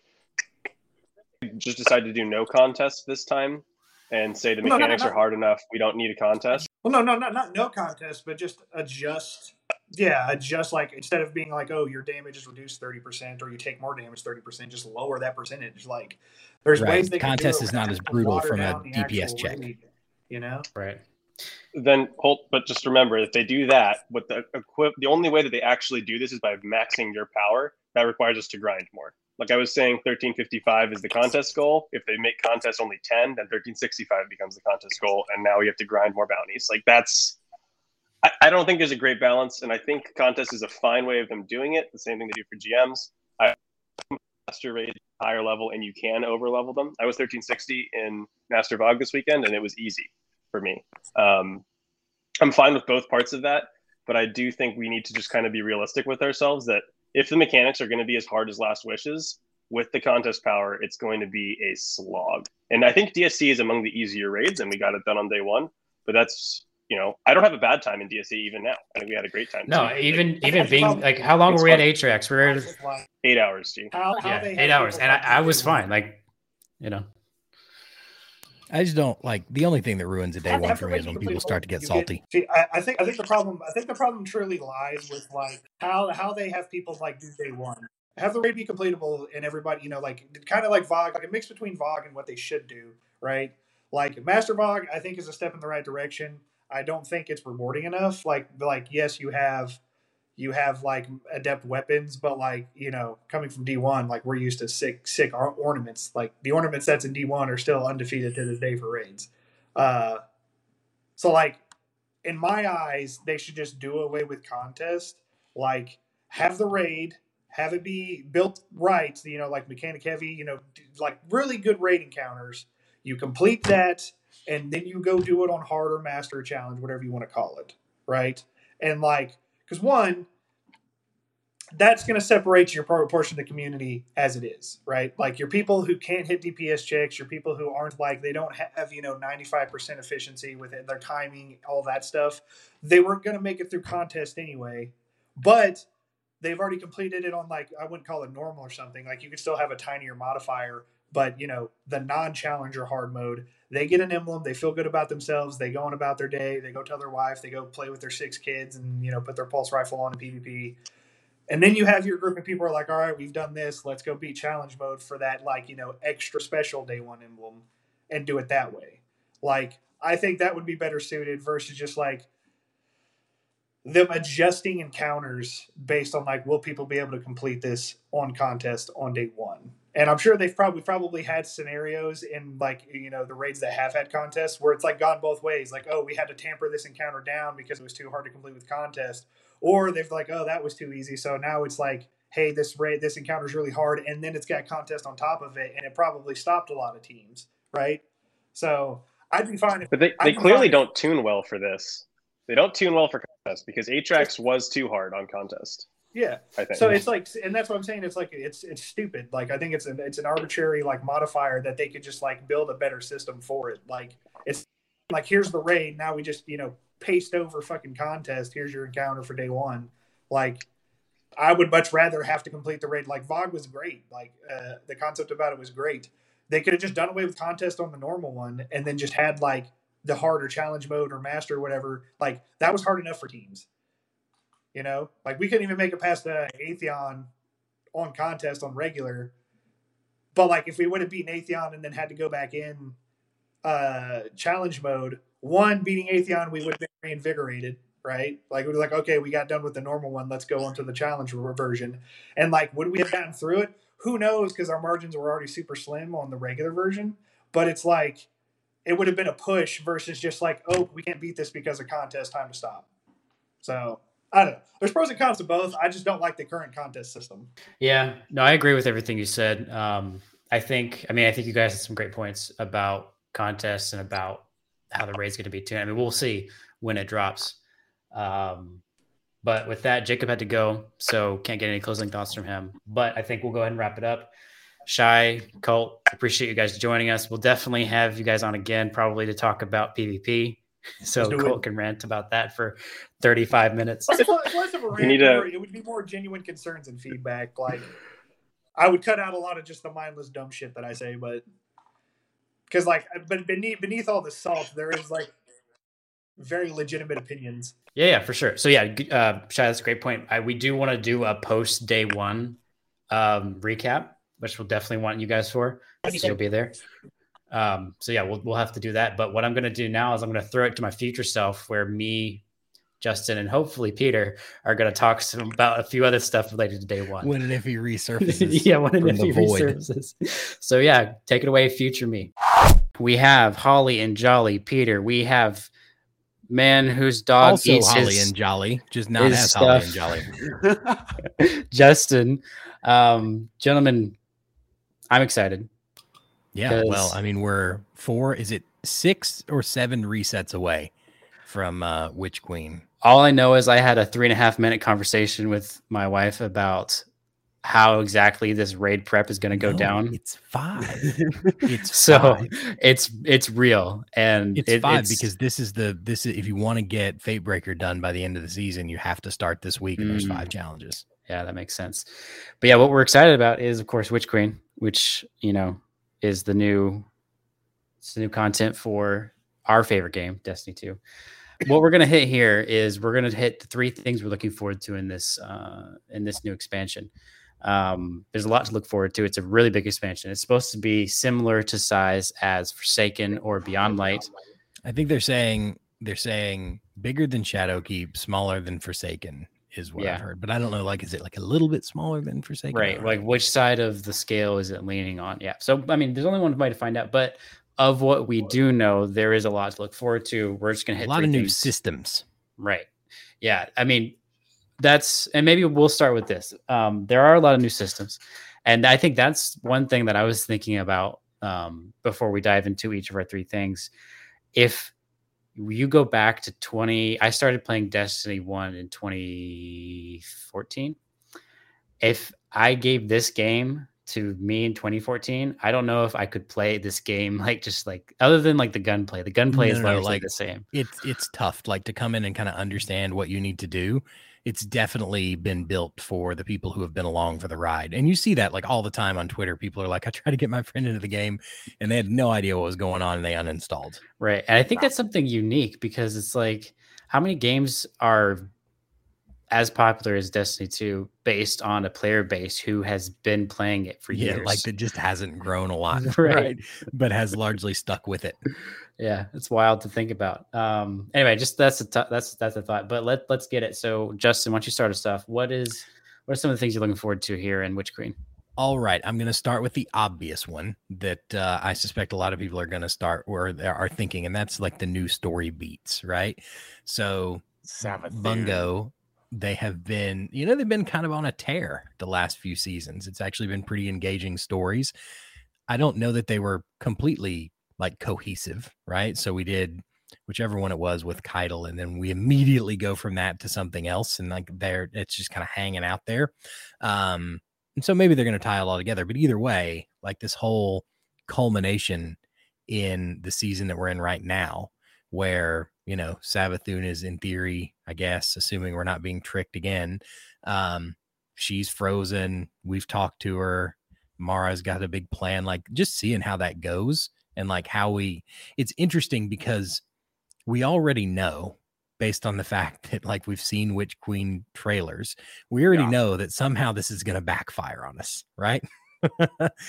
just decide to do no contest this time and say the No, no, mechanics no. are hard enough. We don't need a contest. Well, no, no, not not no contest, but just adjust. Yeah, adjust like instead of being like, oh, your damage is reduced thirty percent, or you take more damage thirty percent, just lower that percentage. Like, there's Right. ways they can do Contest it is not as brutal from a DPS check. raid, You know, Right. Then Holt, but just remember if they do that, what the equip the only way that they actually do this is by maxing your power. That requires us to grind more. Like I was saying, 1355 is the contest goal. If they make contest only 10, then 1365 becomes the contest goal, and now we have to grind more bounties. Like that's I, I don't think there's a great balance, and I think contest is a fine way of them doing it. The same thing they do for GMs. I master rate higher level, and you can over level them. I was 1360 in Master VOG this weekend, and it was easy for me. Um, I'm fine with both parts of that, but I do think we need to just kind of be realistic with ourselves that if the mechanics are going to be as hard as Last Wishes, with the contest power, it's going to be a slog. And I think DSC is among the easier raids, and we got it done on day one. But that's you know, I don't have a bad time in DSC even now. I think we had a great time. No, too. even That's even being problem. like, how long It's were we at fun. Atrax? We were Like, eight hours, G. how, how yeah, eight hours, and I, I was fine. Like, you know, I just don't like the only thing that ruins a day one for me is when people start to get salty. See, I, I think I think the problem I think the problem truly lies with like how how they have people like do day one. Have the raid be completable and everybody, you know, like kind of like VOG, like a mix between VOG and what they should do, right? Like Master VOG, I think is a step in the right direction. I don't think it's rewarding enough. Like like yes, you have you have like adept weapons, but like you know, coming from D one, like we're used to sick sick or- ornaments. Like the ornament sets in D one are still undefeated to this day for raids. Uh, so like in my eyes, they should just do away with contest. Like have the raid, have it be built right. You know, like mechanic heavy. You know, like really good raid encounters. You complete that, and then you go do it on hard or master challenge, whatever you want to call it, right? And like, because one, that's going to separate your por- portion of the community as it is, right? Like your people who can't hit DPS checks, your people who aren't like they don't have you know ninety five percent efficiency with it, their timing, all that stuff. They weren't going to make it through contest anyway, but they've already completed it on like I wouldn't call it normal or something. Like you could still have a tinier modifier, but you know the non challenger hard mode. They get an emblem, they feel good about themselves, they go on about their day, they go tell their wife, they go play with their six kids, and you know put their pulse rifle on in PvP. And then you have your group of people are like, all right, we've done this. Let's go beat challenge mode for that, like, you know, extra special day one emblem and do it that way. Like, I think that would be better suited versus just like them adjusting encounters based on like, will people be able to complete this on contest on day one? And I'm sure they've probably probably had scenarios in like you know the raids that have had contests where it's like gone both ways. Like, oh, we had to tamper this encounter down because it was too hard to complete with contest, or they've like, oh, that was too easy. So now it's like, hey, this raid, this encounter is really hard, and then it's got contest on top of it, and it probably stopped a lot of teams, right? So I'd be fine if But they, they clearly don't tune well for this. They don't tune well for contest because Atrax was too hard on contest. Yeah. I think. So it's like, and that's what I'm saying. It's like it's it's stupid. Like I think it's an it's an arbitrary like modifier that they could just like build a better system for it. Like it's like here's the raid. Now we just you know paste over fucking contest. Here's your encounter for day one. Like I would much rather have to complete the raid. Like VOG was great. Like uh, the concept about it was great. They could have just done away with contest on the normal one and then just had like the harder challenge mode or master or whatever. Like that was hard enough for teams. You know, like we couldn't even make it past the Atheon on contest on regular. But like if we would have beaten Atheon and then had to go back in uh challenge mode, one beating Atheon, we would have been reinvigorated, right? Like we were like, okay, we got done with the normal one, let's go on to the challenge version. And like, would we have gotten through it? Who knows? Because our margins were already super slim on the regular version. But it's like it would have been a push versus just like, oh, we can't beat this because of contest, time to stop. So I don't know. There's pros and cons to both. I just don't like the current contest system. Yeah, no, I agree with everything you said. Um, I think, I mean, I think you guys had some great points about contests and about how the raid's going to be too. I mean, we'll see when it drops. Um, but with that, Jacob had to go, so can't get any closing thoughts from him. But I think we'll go ahead and wrap it up. Shy, Colt, appreciate you guys joining us. We'll definitely have you guys on again, probably to talk about PvP. So Colt it. can rant about that for 35 minutes. Less, less of a rant, to... it would be more genuine concerns and feedback. Like, I would cut out a lot of just the mindless dumb shit that I say, but because like, but beneath beneath all the salt, there is like very legitimate opinions. Yeah, yeah, for sure. So yeah, uh, Shy, that's a great point. I, we do want to do a post day one um, recap which we'll definitely want you guys for. So you'll be there. Um, so yeah, we'll we'll have to do that. But what I'm gonna do now is I'm gonna throw it to my future self, where me, Justin, and hopefully Peter are gonna talk some, about a few other stuff related to day one. When and if he resurfaces, yeah, when and if he void. resurfaces. So yeah, take it away, future me. We have Holly and Jolly Peter. We have man whose dog also eats Holly his, and Jolly, just not as Holly and Jolly. Justin, um, gentlemen, I'm excited. Yeah, well, I mean, we're four. Is it six or seven resets away from uh, Witch Queen? All I know is I had a three and a half minute conversation with my wife about how exactly this raid prep is going to go no, down. It's five. it's so five. it's it's real and it's it, five it's, because this is the this is if you want to get Fatebreaker done by the end of the season, you have to start this week and mm, there's five challenges. Yeah, that makes sense. But yeah, what we're excited about is of course Witch Queen, which you know is the new it's the new content for our favorite game, Destiny 2. what we're gonna hit here is we're gonna hit the three things we're looking forward to in this uh, in this new expansion. Um, there's a lot to look forward to. It's a really big expansion. It's supposed to be similar to size as Forsaken or Beyond Light. I think they're saying they're saying bigger than Shadowkeep, smaller than Forsaken is what yeah. I've heard. But I don't know, like, is it like a little bit smaller than Forsaken? Right. Like, which side of the scale is it leaning on? Yeah. So, I mean, there's only one way to find out. But of what we do know, there is a lot to look forward to. We're just going to hit a lot of new systems. Right. Yeah. I mean, that's, and maybe we'll start with this. Um, there are a lot of new systems. And I think that's one thing that I was thinking about um, before we dive into each of our three things. If you go back to 20 i started playing destiny 1 in 2014 if i gave this game to me in 2014 i don't know if i could play this game like just like other than like the gunplay. The gunplay no, is no, no, like the same. it's it's tough like to come in and kind of understand what you need to do it's definitely been built for the people who have been along for the ride. And you see that like all the time on Twitter. People are like, I tried to get my friend into the game and they had no idea what was going on and they uninstalled. Right. And I think that's something unique because it's like, how many games are as popular as Destiny 2 based on a player base who has been playing it for yeah, years? Like it just hasn't grown a lot, right. right? But has largely stuck with it yeah, it's wild to think about. Um, anyway, just that's a t- that's that's a thought. But let let's get it. So, Justin, once you start us off, what is what are some of the things you're looking forward to here in Witch Queen? All right, I'm going to start with the obvious one that uh, I suspect a lot of people are going to start or they are thinking, and that's like the new story beats, right? So, Savathun. Bungo, they have been, you know, they've been kind of on a tear the last few seasons. It's actually been pretty engaging stories. I don't know that they were completely like cohesive, right? So we did whichever one it was with Caiatl, and then we immediately go from that to something else, and like there, it's just kind of hanging out there. Um, and so maybe they're going to tie it all together, but either way, like this whole culmination in the season that we're in right now, where you know Savathun is in theory, I guess, assuming we're not being tricked again. Um, she's frozen. We've talked to her. Mara's got a big plan. Like just seeing how that goes and like how we it's interesting because we already know based on the fact that like we've seen witch queen trailers we already yeah. know that somehow this is going to backfire on us right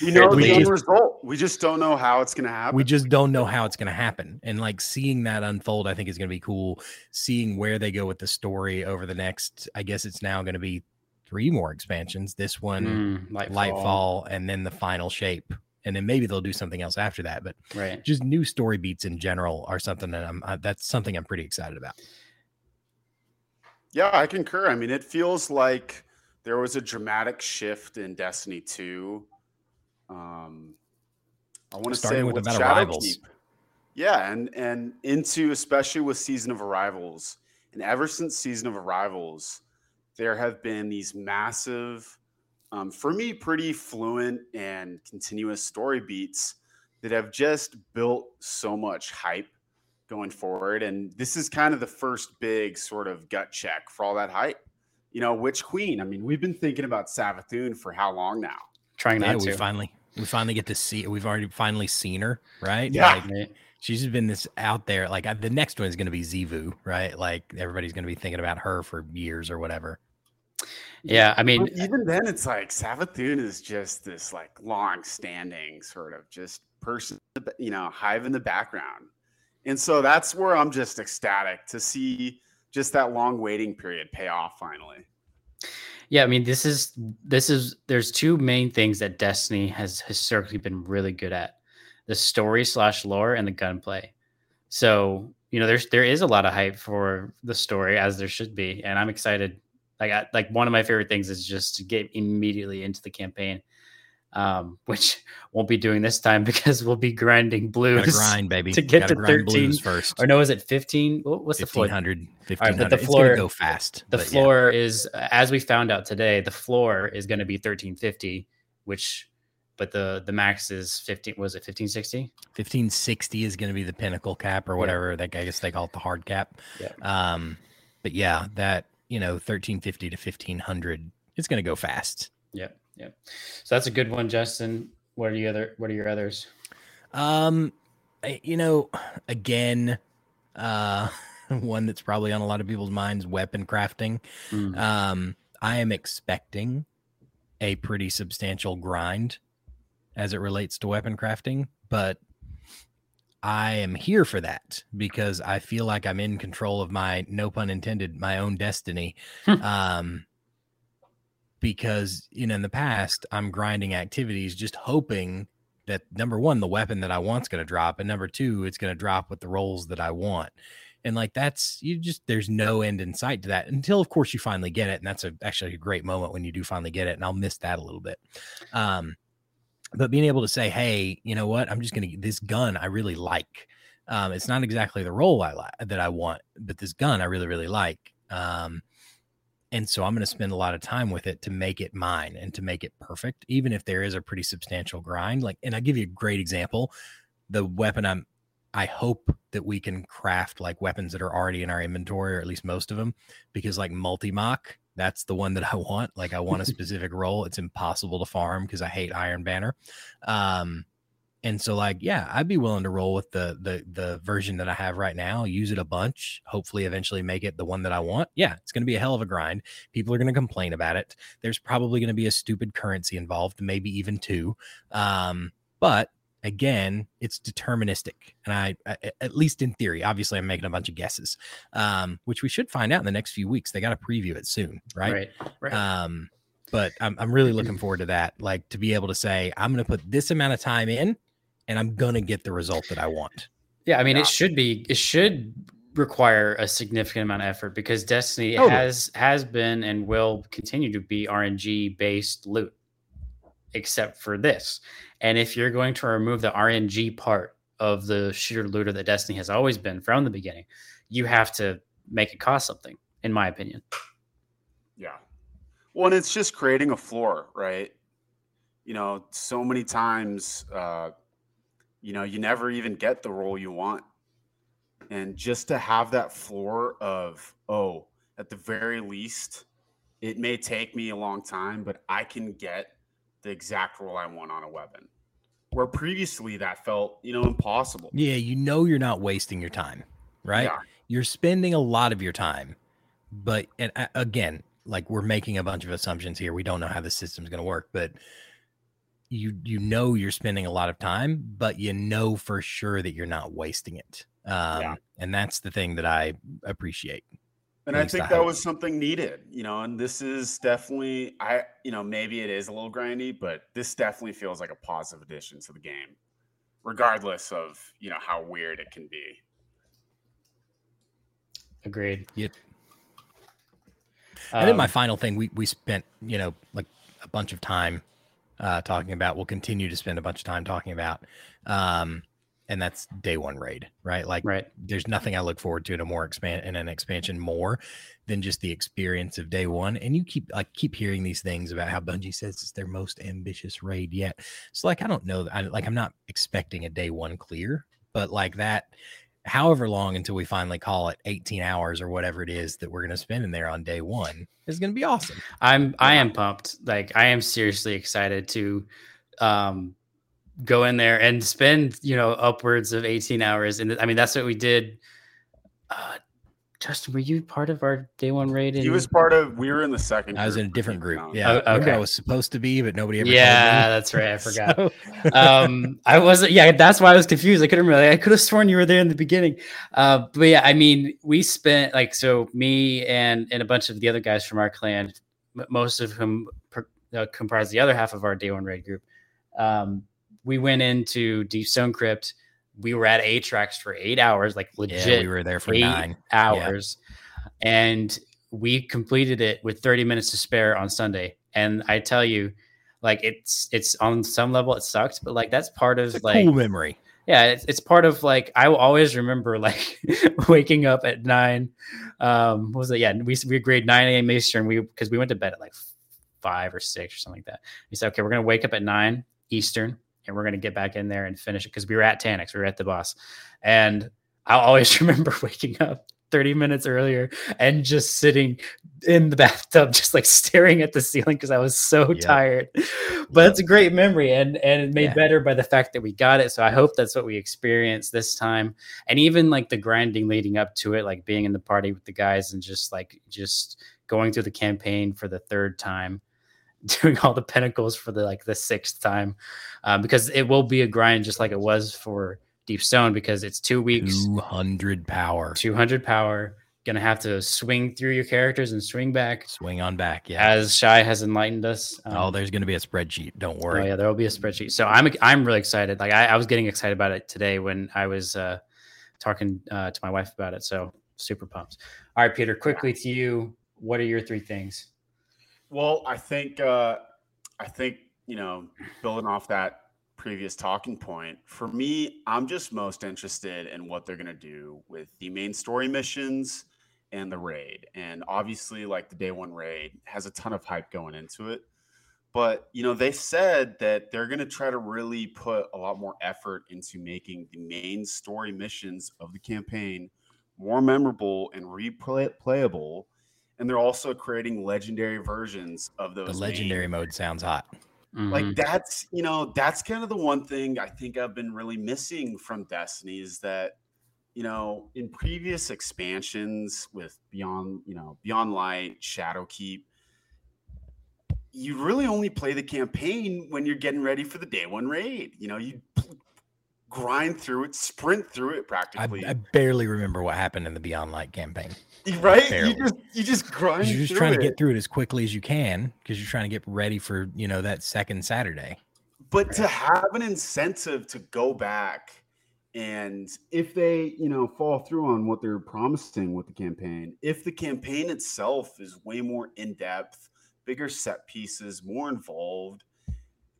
you know We the end result. We just don't know how it's going to happen. we just don't know how it's going to happen and like seeing that unfold i think is going to be cool seeing where they go with the story over the next i guess it's now going to be three more expansions this one Mm, Lightfall. lightfall and then the final shape and then maybe they'll do something else after that but Right. just new story beats in general are something that i'm uh, that's something i'm pretty excited about Yeah, I concur. I mean, it feels like there was a dramatic shift in Destiny 2. Um, I want to say with with, about Shadowkeep. Yeah, and and into especially with Season of Arrivals, and ever since Season of Arrivals, there have been these massive, um, for me, pretty fluent and continuous story beats that have just built so much hype going forward. And this is kind of the first big sort of gut check for all that hype. You know, which queen? I mean, we've been thinking about Savathun for how long now? Trying yeah not we finally we finally get to see we've already finally seen her right Yeah. Like, Right. she's been this out there like uh, the next one is going to be Xivu right like everybody's going to be thinking about her for years or whatever Yeah. I mean, But uh even then, it's like Savathun is just this like long-standing sort of just person, you know, hive in the background, and so that's where I'm just ecstatic to see just that long waiting period pay off finally. Yeah, I mean, this is this is there's two main things that Destiny has historically been really good at: the story slash lore and the gunplay. So you know, there's there is a lot of hype for the story as there should be, and I'm excited. Like I, like one of my favorite things is just to get immediately into the campaign, um, which won't be doing this time because we'll be grinding blues. gotta grind baby to get Gotta to grind 13 blues first Or no, is it 15? What- What's the floor? 1500 right, 1500 but the floor- go fast The but yeah. floor is, as we found out today, the floor is going to be 1350, which, but the the max is 15. Was it 1560? 1560 is going to be the pinnacle cap or Yeah. whatever that I guess they call it the hard cap. Yeah. Um, but yeah, that you know 1350 to 1500, it's going to go fast. Yep, yep. So that's a good one, Justin. What are the other? What are your others? Um, I- you know, again, uh, one that's probably on a lot of people's minds: weapon crafting. Mm. Um, I am expecting a pretty substantial grind as it relates to weapon crafting, but I am here for that because I feel like I'm in control of my, no pun intended, my own destiny. Um, because you know, in the past, I'm grinding activities just hoping that number one, the weapon that I want's going to drop, and number two, it's going to drop with the rolls that I want. And like that's you just there's no end in sight to that until of course you finally get it, and that's a, actually a great moment when you do finally get it. And I'll miss that a little bit. Um, but being able to say, hey, you know what, I'm just going to get this gun I really like. Um, it's not exactly the role I like that I want, but this gun I really really like. Um, and so I'm going to spend a lot of time with it to make it mine and to make it perfect, even if there is a pretty substantial grind. Like, and I'll give you a great example. The weapon I'm, I hope that we can craft like weapons that are already in our inventory, or at least most of them, because like Multimach, that's the one that I want. Like, I want a specific role. It's impossible to farm because I hate Iron Banner. Um, and so like yeah i'd be willing to roll with the the the version that i have right now use it a bunch hopefully eventually make it the one that i want yeah it's going to be a hell of a grind people are going to complain about it there's probably going to be a stupid currency involved maybe even two um but again it's deterministic and I, I at least in theory obviously i'm making a bunch of guesses um which we should find out in the next few weeks they got to preview it soon right Right, right. um, but I'm, I'm really looking forward to that. Like to be able to say, I'm going to put this amount of time in and I'm going to get the result that I want. yeah, I mean, yeah. it should be. It should require a significant amount of effort because Destiny Totally. has has been and will continue to be RNG based loot, except for this. And if you're going to remove the RNG part of the shooter looter that Destiny has always been from the beginning, you have to make it cost something, in my opinion. Yeah. Well, and it's just creating a floor, right? You know, so many times, uh, you know, you never even get the role you want. And just to have that floor of, oh, at the very least, it may take me a long time, but I can get the exact role I want on a weapon. Where previously that felt, you know, impossible. Yeah. You know, you're not wasting your time, right? Yeah. You're spending a lot of your time, but and uh, again, like we're making a bunch of assumptions here. We don't know how the system's going to work, but you you know you're spending a lot of time, but you know for sure that you're not wasting it. Um, Yeah. and that's the thing that I appreciate. And I think that hope. was something needed, you know, and this is definitely I you know, maybe it is a little grindy, but this definitely feels like a positive addition to the game, regardless of, you know, how weird it can be. Agreed. Yep. and then my Um, final thing, we we spent you know like a bunch of time uh, talking about. We'll continue to spend a bunch of time talking about, um, and that's day one raid, right? Like, right. there's nothing I look forward to in a more expand in an expansion more than just the experience of day one. And you keep like keep hearing these things about how Bungie says it's their most ambitious raid yet. So like I don't know, I, like I'm not expecting a day one clear, but like that. However long until we finally call it 18 hours or whatever it is that we're going to spend in there on day one is going to be awesome. I'm I am pumped. Like I am seriously excited to um go in there and spend, you know, upwards of 18 hours. And I mean that's what we did. Uh Justin, were you part of our day one raid? He was part of we were in the second I was in a different group. Deep Yeah. Oh, Remember I was supposed to be, but nobody ever Yeah, that's right. I forgot. So- um i wasn't yeah that's why i was confused i couldn't really i could have sworn you were there in the beginning uh but yeah i mean we spent like so me and and a bunch of the other guys from our clan most of whom per, uh, comprise the other half of our day one raid group um we went into deep stone crypt. We were at Atrax for eight hours like legit yeah, we were there for nine. hours. And we completed it with 30 minutes to spare on sunday. And i tell you like it's it's on some level it sucked but like that's part of It's a like cool memory. yeah it's, it's part of like i will always remember like waking up at nine um what was it? Yeah we, we agreed 9 a.m eastern. We because we went to bed at like five or six or something like that. We said okay we're gonna wake up at nine eastern and we're gonna get back in there and finish it because we were at Taniks we were at the boss. And i'll always remember waking up 30 minutes earlier and just sitting in the bathtub just like staring at the ceiling because i was so Yep. tired. But it's a great memory and and it made Yeah. better by the fact that we got it. So i hope that's what we experienced this time. And even like the grinding leading up to it like being in the party with the guys and just like just going through the campaign for the third time doing all the pinnacles for the like the sixth time um, because it will be a grind just like it was for deep stone because it's two weeks 200 power. 200 power gonna have to swing through your characters and swing back Swing on back. Yeah. as shy has enlightened us oh, Um, there's going to be a spreadsheet. Don't Oh worry. yeah, there will be a spreadsheet. So I'm I'm really excited. Like I, I was getting excited about it today when I was uh, talking uh, to my wife about it. So super pumped. All right, Peter. Quickly to you. What are your three things? Well, I think uh, I think you know, building off that previous talking point, for me, I'm just most interested in what they're gonna do with the main story missions and the raid. And obviously, like the day one raid has a ton of hype going into it. But you know, they said that they're gonna try to really put a lot more effort into making the main story missions of the campaign more memorable and replayable and they're also creating legendary versions of those. The main- legendary mode sounds hot. like Mhm. that's you know that's kind of the one thing I think I've been really missing from Destiny is that you know in previous expansions with Beyond you know Beyond Light, Shadowkeep, you really only play the campaign when you're getting ready for the day one raid. You know you pl- grind through it, sprint through it practically, I barely remember what happened in the Beyond Light campaign. right? barely. You just you just grind. You're just through trying to get through it as quickly as you can because you're trying to get ready for you know that second Saturday. but to have an incentive to go back and if they you know fall through on what they're promising with the campaign if the campaign itself is way more in-depth bigger set pieces more involved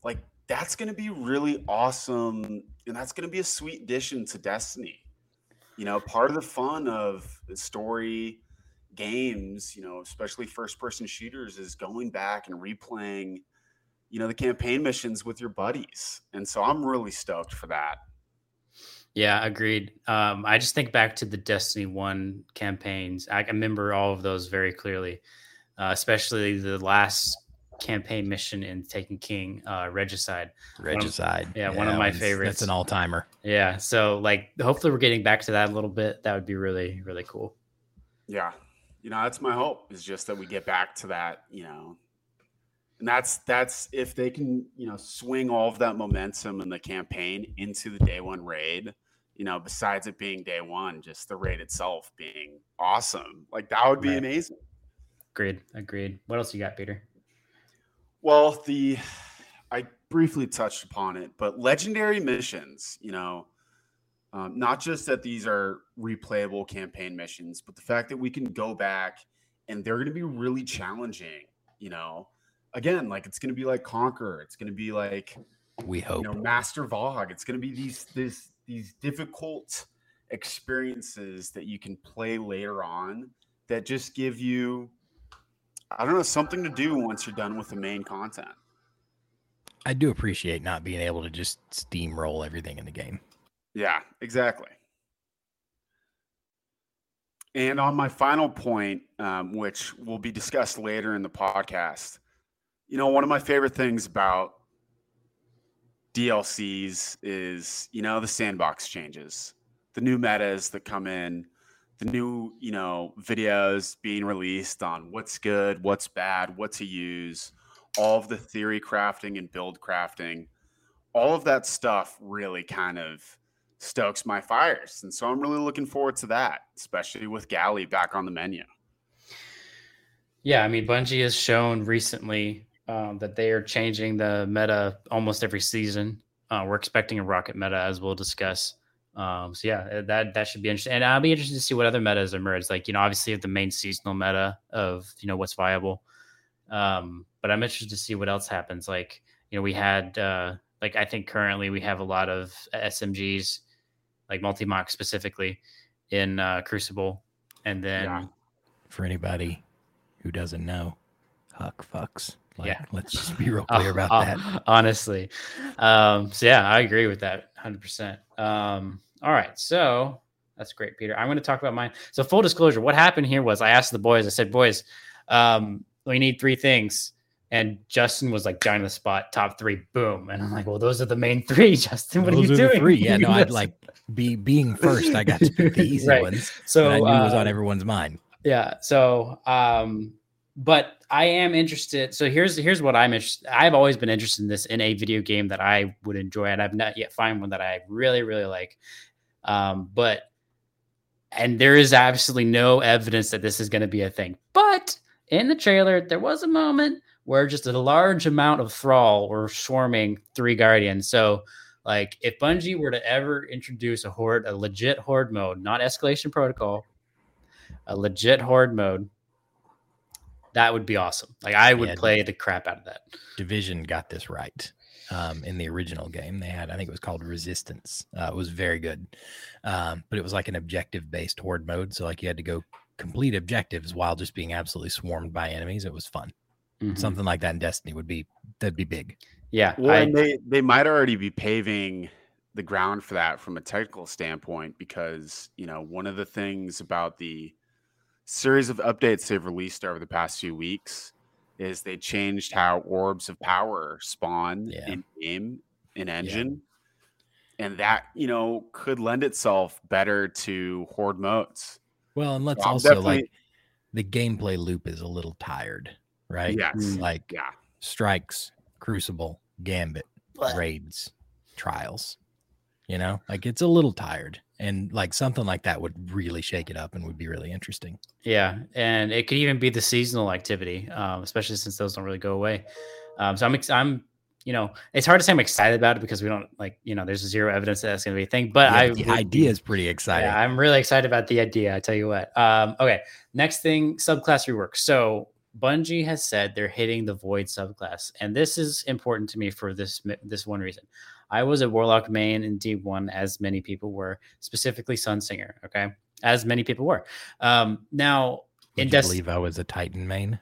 like that's going to be really awesome and that's going to be a sweet addition to destiny you know part of the fun of the story games you know especially first person shooters is going back and replaying you know the campaign missions with your buddies and so i'm really stoked for that Yeah, agreed. Um, I just think back to the Destiny One campaigns. I remember all of those very clearly, uh, especially the last campaign mission in Taken King, uh, Regicide. Regicide. yeah, one of my favorites. That's an all timer. Yeah, so like, hopefully, we're getting back to that a little bit. That would be really, really cool. yeah you know that's my hope is just that we get back to that you know And that's that's if they can, you know, swing all of that momentum in the campaign into the day one raid, you know, besides it being day one, just the raid itself being awesome. Like that would be Right. amazing. Agreed. Agreed. What else you got, Peter? Well, the I briefly touched upon it, but legendary missions, you know, um, not just that these are replayable campaign missions, but the fact that we can go back and they're going to be really challenging, you know. Again, like it's going to be like Conquer, it's going to be like We hope. you know Master VOG. It's going to be these this these difficult experiences that you can play later on that just give you I don't know something to do once you're done with the main content. I do appreciate not being able to just steamroll everything in the game. Yeah, exactly. And on my final point, um, which will be discussed later in the podcast, you know, one of my favorite things about DLCs is, you know, the sandbox changes, the new metas that come in, the new, you know, videos being released on what's good, what's bad, what to use, all of the theory crafting and build crafting, all of that stuff really kind of stokes my fires. And so I'm really looking forward to that, especially with Galley back on the menu. Yeah, I mean, Bungie has shown recently um, that they are changing the meta almost every season. Uh, we're expecting a rocket meta, as we'll discuss. Um, so yeah, uh, that that should be interesting, and I'll be interested to see what other metas emerge. Like you know, obviously the main seasonal meta of you know what's viable, um, but I'm interested to see what else happens. Like you know, we had uh, like I think currently we have a lot of SMGs, like Multimach specifically, in uh, Crucible, and then Yeah. For anybody who doesn't know, Huck fucks. Like, Yeah. Let's just be real clear about Oh, that. Honestly. Um, so yeah, I agree with that 100%. Um, all right. So that's great, Peter. I'm going to talk about mine. So full disclosure, what happened here was I asked the boys, I said, boys, um, we need three things. And Justin was like, down the spot, top three, boom. And I'm like, well, those are the main three, Justin. What Those are you the doing? three. Yeah, no, I'd like be being first. I got to pick the easy Right. ones. so I knew was uh, on everyone's mind. yeah so um but i am interested so here's here's what i'm interested i've always been interested in this in a video game that i would enjoy and i've not yet found one that i really really like um but and there is absolutely no evidence that this is going to be a thing but in the trailer there was a moment where just a large amount of thrall were swarming three guardians so like if bungie were to ever introduce a horde a legit horde mode not escalation protocol a legit horde mode, that would be awesome. Like I would Yeah. play the crap out of that. Division got this right. Um, in the original game, they had, I think it was called Resistance. Uh, it was very good, um, but it was like an objective based horde mode. So, like, you had to go complete objectives while just being absolutely swarmed by enemies. It was fun. Mhm. Something like that in Destiny would be, that'd be big. Yeah, Well, I- and they they might already be paving the ground for that from a technical standpoint because you know one of the things about the series of updates they've released over the past few weeks is they changed how orbs of power spawn Yeah. in game in engine and that you know could lend itself better to horde modes Well, and let's So also like the gameplay loop is a little tired, right? yes Mm. Like yeah strikes, crucible, gambit, But- raids, trials. You know, like it's a little tired, and like something like that would really shake it up and would be really interesting. yeah, and it could even be the seasonal activity, um, especially since those don't really go away. Um, so I'm, ex- I'm, you know, it's hard to say I'm excited about it because we don't like, you know, there's zero evidence that that's going to be a thing. But Yeah, I the idea is pretty exciting. Yeah, I'm really excited about the idea. I tell you what. Um, okay, next thing, subclass rework. So Bungie has said they're hitting the Void subclass, and this is important to me for this this one reason. I was a Warlock main in D1, as many people were, specifically Sunsinger. Okay, as many people were. Um, now Would in Destiny, believe I was a Titan main?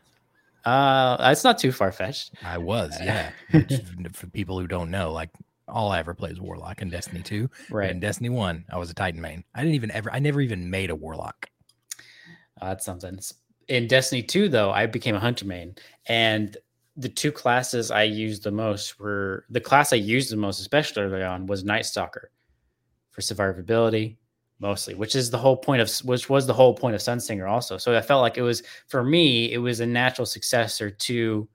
uh, it's not too far fetched. I was, yeah. Which, for people who don't know, like all I ever played was Warlock in Destiny 2. but Right. In Destiny 1, I was a Titan main. I didn't even ever, I never even made a Warlock. Uh, that's something. In Destiny 2, though, I became a hunter main, and the two classes I used the most were the class I used the most, especially early on, was Night Stalker for survivability, mostly, which is the whole point of which was the whole point of Sunsinger also. So I felt like it was for me, it was a natural successor to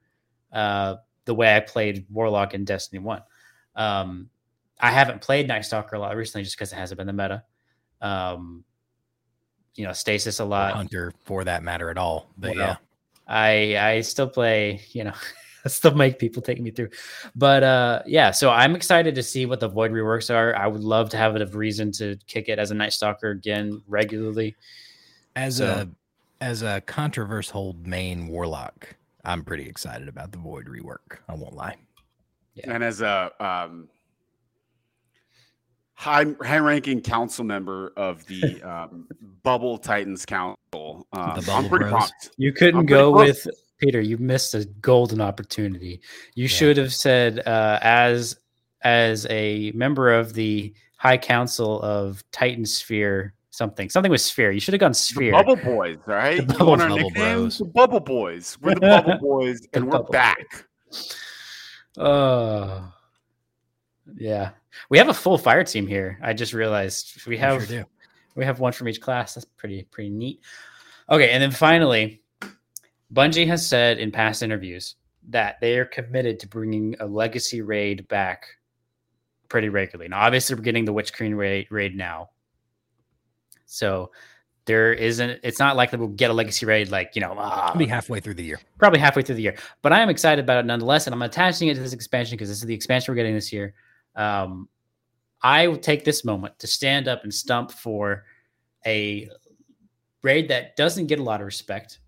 uh, the way I played Warlock in Destiny One. Um, I haven't played Night Stalker a lot recently just because it hasn't been the meta. Um, you know, Stasis a lot. Hunter for that matter at all. But Well, yeah, I I still play, you know, I still make people take me through. But uh yeah, so I'm excited to see what the void reworks are. I would love to have a reason to kick it as a night stalker again regularly. as So- a as a controversial main warlock, I'm pretty excited about the void rework. I won't lie. Yeah. And as a um, high high ranking council member of the um, Bubble Titans Council, um, The I'm pretty Bros. pumped. You couldn't I'm go pumped. with Peter, you missed a golden opportunity. You Yeah. should have said uh as as a member of the High Council of Titan Sphere something. Something with Sphere. You should have gone The Sphere. Bubble Boys, right? The You Bubble- want our Bubble? Bros. The Bubble Boys. We're the Bubble Boys, and we're Bubble back. Oh, yeah. We have a full fire team here. I just realized we have sure we have one from each class. That's pretty pretty neat. Okay, and then finally, Bungie has said in past interviews that they are committed to bringing a legacy raid back pretty regularly. Now, obviously, we're getting the Witch Queen raid, raid now, so there isn't. It's not likely we'll get a legacy raid like you know It'll be halfway through the year. probably halfway through the year. But I am excited about it nonetheless, and I'm attaching it to this expansion because this is the expansion we're getting this year. Um, I will take this moment to stand up and stump for a raid that doesn't get a lot of respect,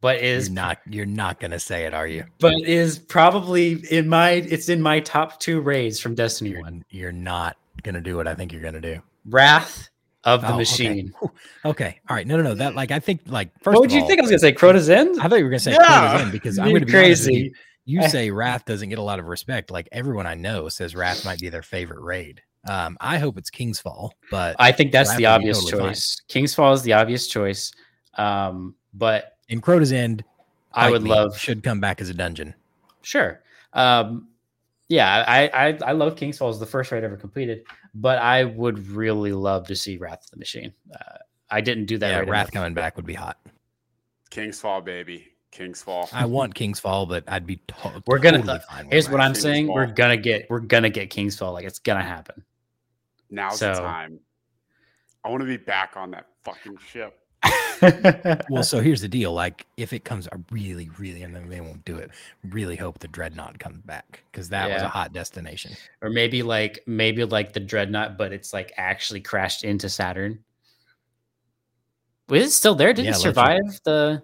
but is You're not you're not gonna say it, are you? but is probably in my it's in my top two raids from Destiny You're, One. you're not gonna do what I think you're gonna do. Wrath of the Oh. Machine. Whew. Okay. All right. No, no, no. That like I think like first. What would you all, think I was gonna say? Crota's End? I thought you were gonna say Yeah. Crota's End because I'm gonna be honest with you. crazy. You say Wrath doesn't get a lot of respect. Like everyone I know says Wrath might be their favorite raid. Um, I hope it's King's Fall, but I think that's Wrath the obvious totally fine. choice. King's Fall is the obvious choice. Um, but in Crota's End, I would love should come back as a dungeon. Sure. Um, yeah, I, I I love King's Fall as the first raid ever completed, but I would really love to see Wrath of the Machine. Uh, I didn't do that. yeah, raid Wrath enough. coming back would be hot. King's Fall, baby. King's Fall. I want King's Fall, but I'd be to- We're gonna- totally fine Here's what I'm King's saying: we're gonna get we're gonna get King's Fall. Like it's gonna happen. Now's so- the time. I want to be back on that fucking ship. Well, so here's the deal. Like, if it comes, I really, really, and then they won't do it. Really hope the Dreadnought comes back because that was a hot destination. or maybe like maybe like the Dreadnought, but it's like actually crashed into Saturn. Was it still there? Did Yeah, it survive the?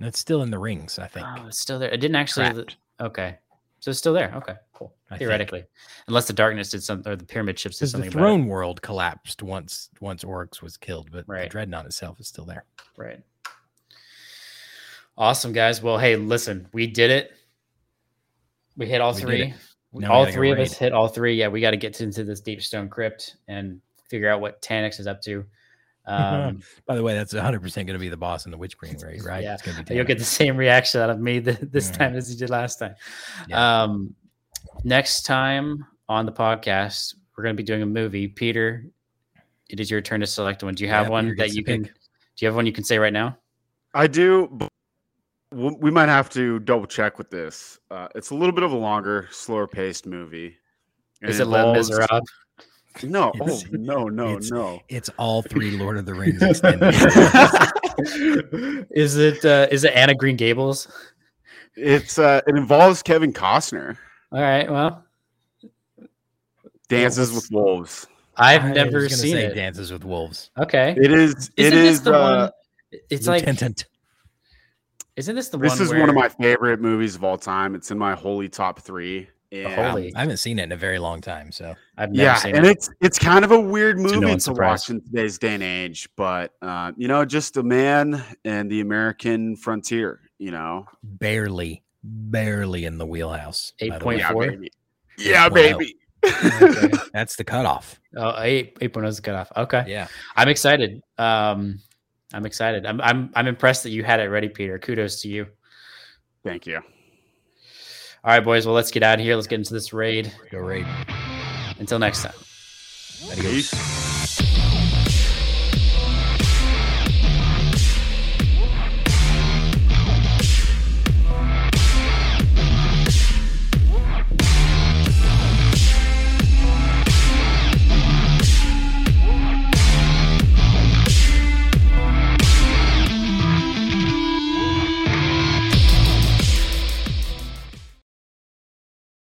It's still in the rings, I think. Oh, it's still there. It didn't actually. Trapped, Okay, so it's still there. Okay, cool. I think. Theoretically, unless the darkness did something, or the pyramid ships did Because the something about it. throne world collapsed once once Oryx was killed, but the Dreadnought itself is still there. Right. Awesome, guys. Well, hey, listen, we did it. We hit all We three. it. All three of us hit all three. Yeah, we got to get into this deep stone crypt and figure out what Taniks is up to. Um, By the way, that's 100 percent going to be the boss in the Witch Queen raid, right? Yeah. It's going to be. you'll get the same reaction out of me th- this time as you did last time. Yeah. Um, next time on the podcast, we're going to be doing a movie. Peter, it is your turn to select one. Do you have Yeah, one that you can? pick. Do you have one you can say right now? I do. But we might have to double check with this. Uh, it's a little bit of a longer, slower paced movie. Is it Les involves- Miserables? No, oh no, no, it's- no. It's all three Lord of the Rings extended. is it uh, is it Anna Green Gables? It's uh, it involves Kevin Costner All right. Well, dances what's- with wolves. I've I never gonna seen say it. Dances with Wolves. Okay. It is. It Isn't this is. the uh, one? It's like. Lieutenant. Isn't this the this one? is where, one of my favorite movies of all time. It's in my holy top three. And, holy. I haven't seen it in a very long time, so I've never yeah, seen and it. it's it's kind of a weird no movie one's to surprise. watch in today's day and age, but uh, you know, just a man and the American frontier. You know, barely, barely in the wheelhouse. by the way. 8.4. yeah, baby. Yeah, baby. Okay. That's the cutoff. Oh, eight eight point oh is the cutoff. Okay. Yeah. I'm excited. Um, I'm excited. I'm I'm I'm impressed that you had it ready, Peter. Kudos to you. Thank you. All right, boys. Well, let's get out of here. Let's get into this raid. Go raid. Until next time. Adios. Peace.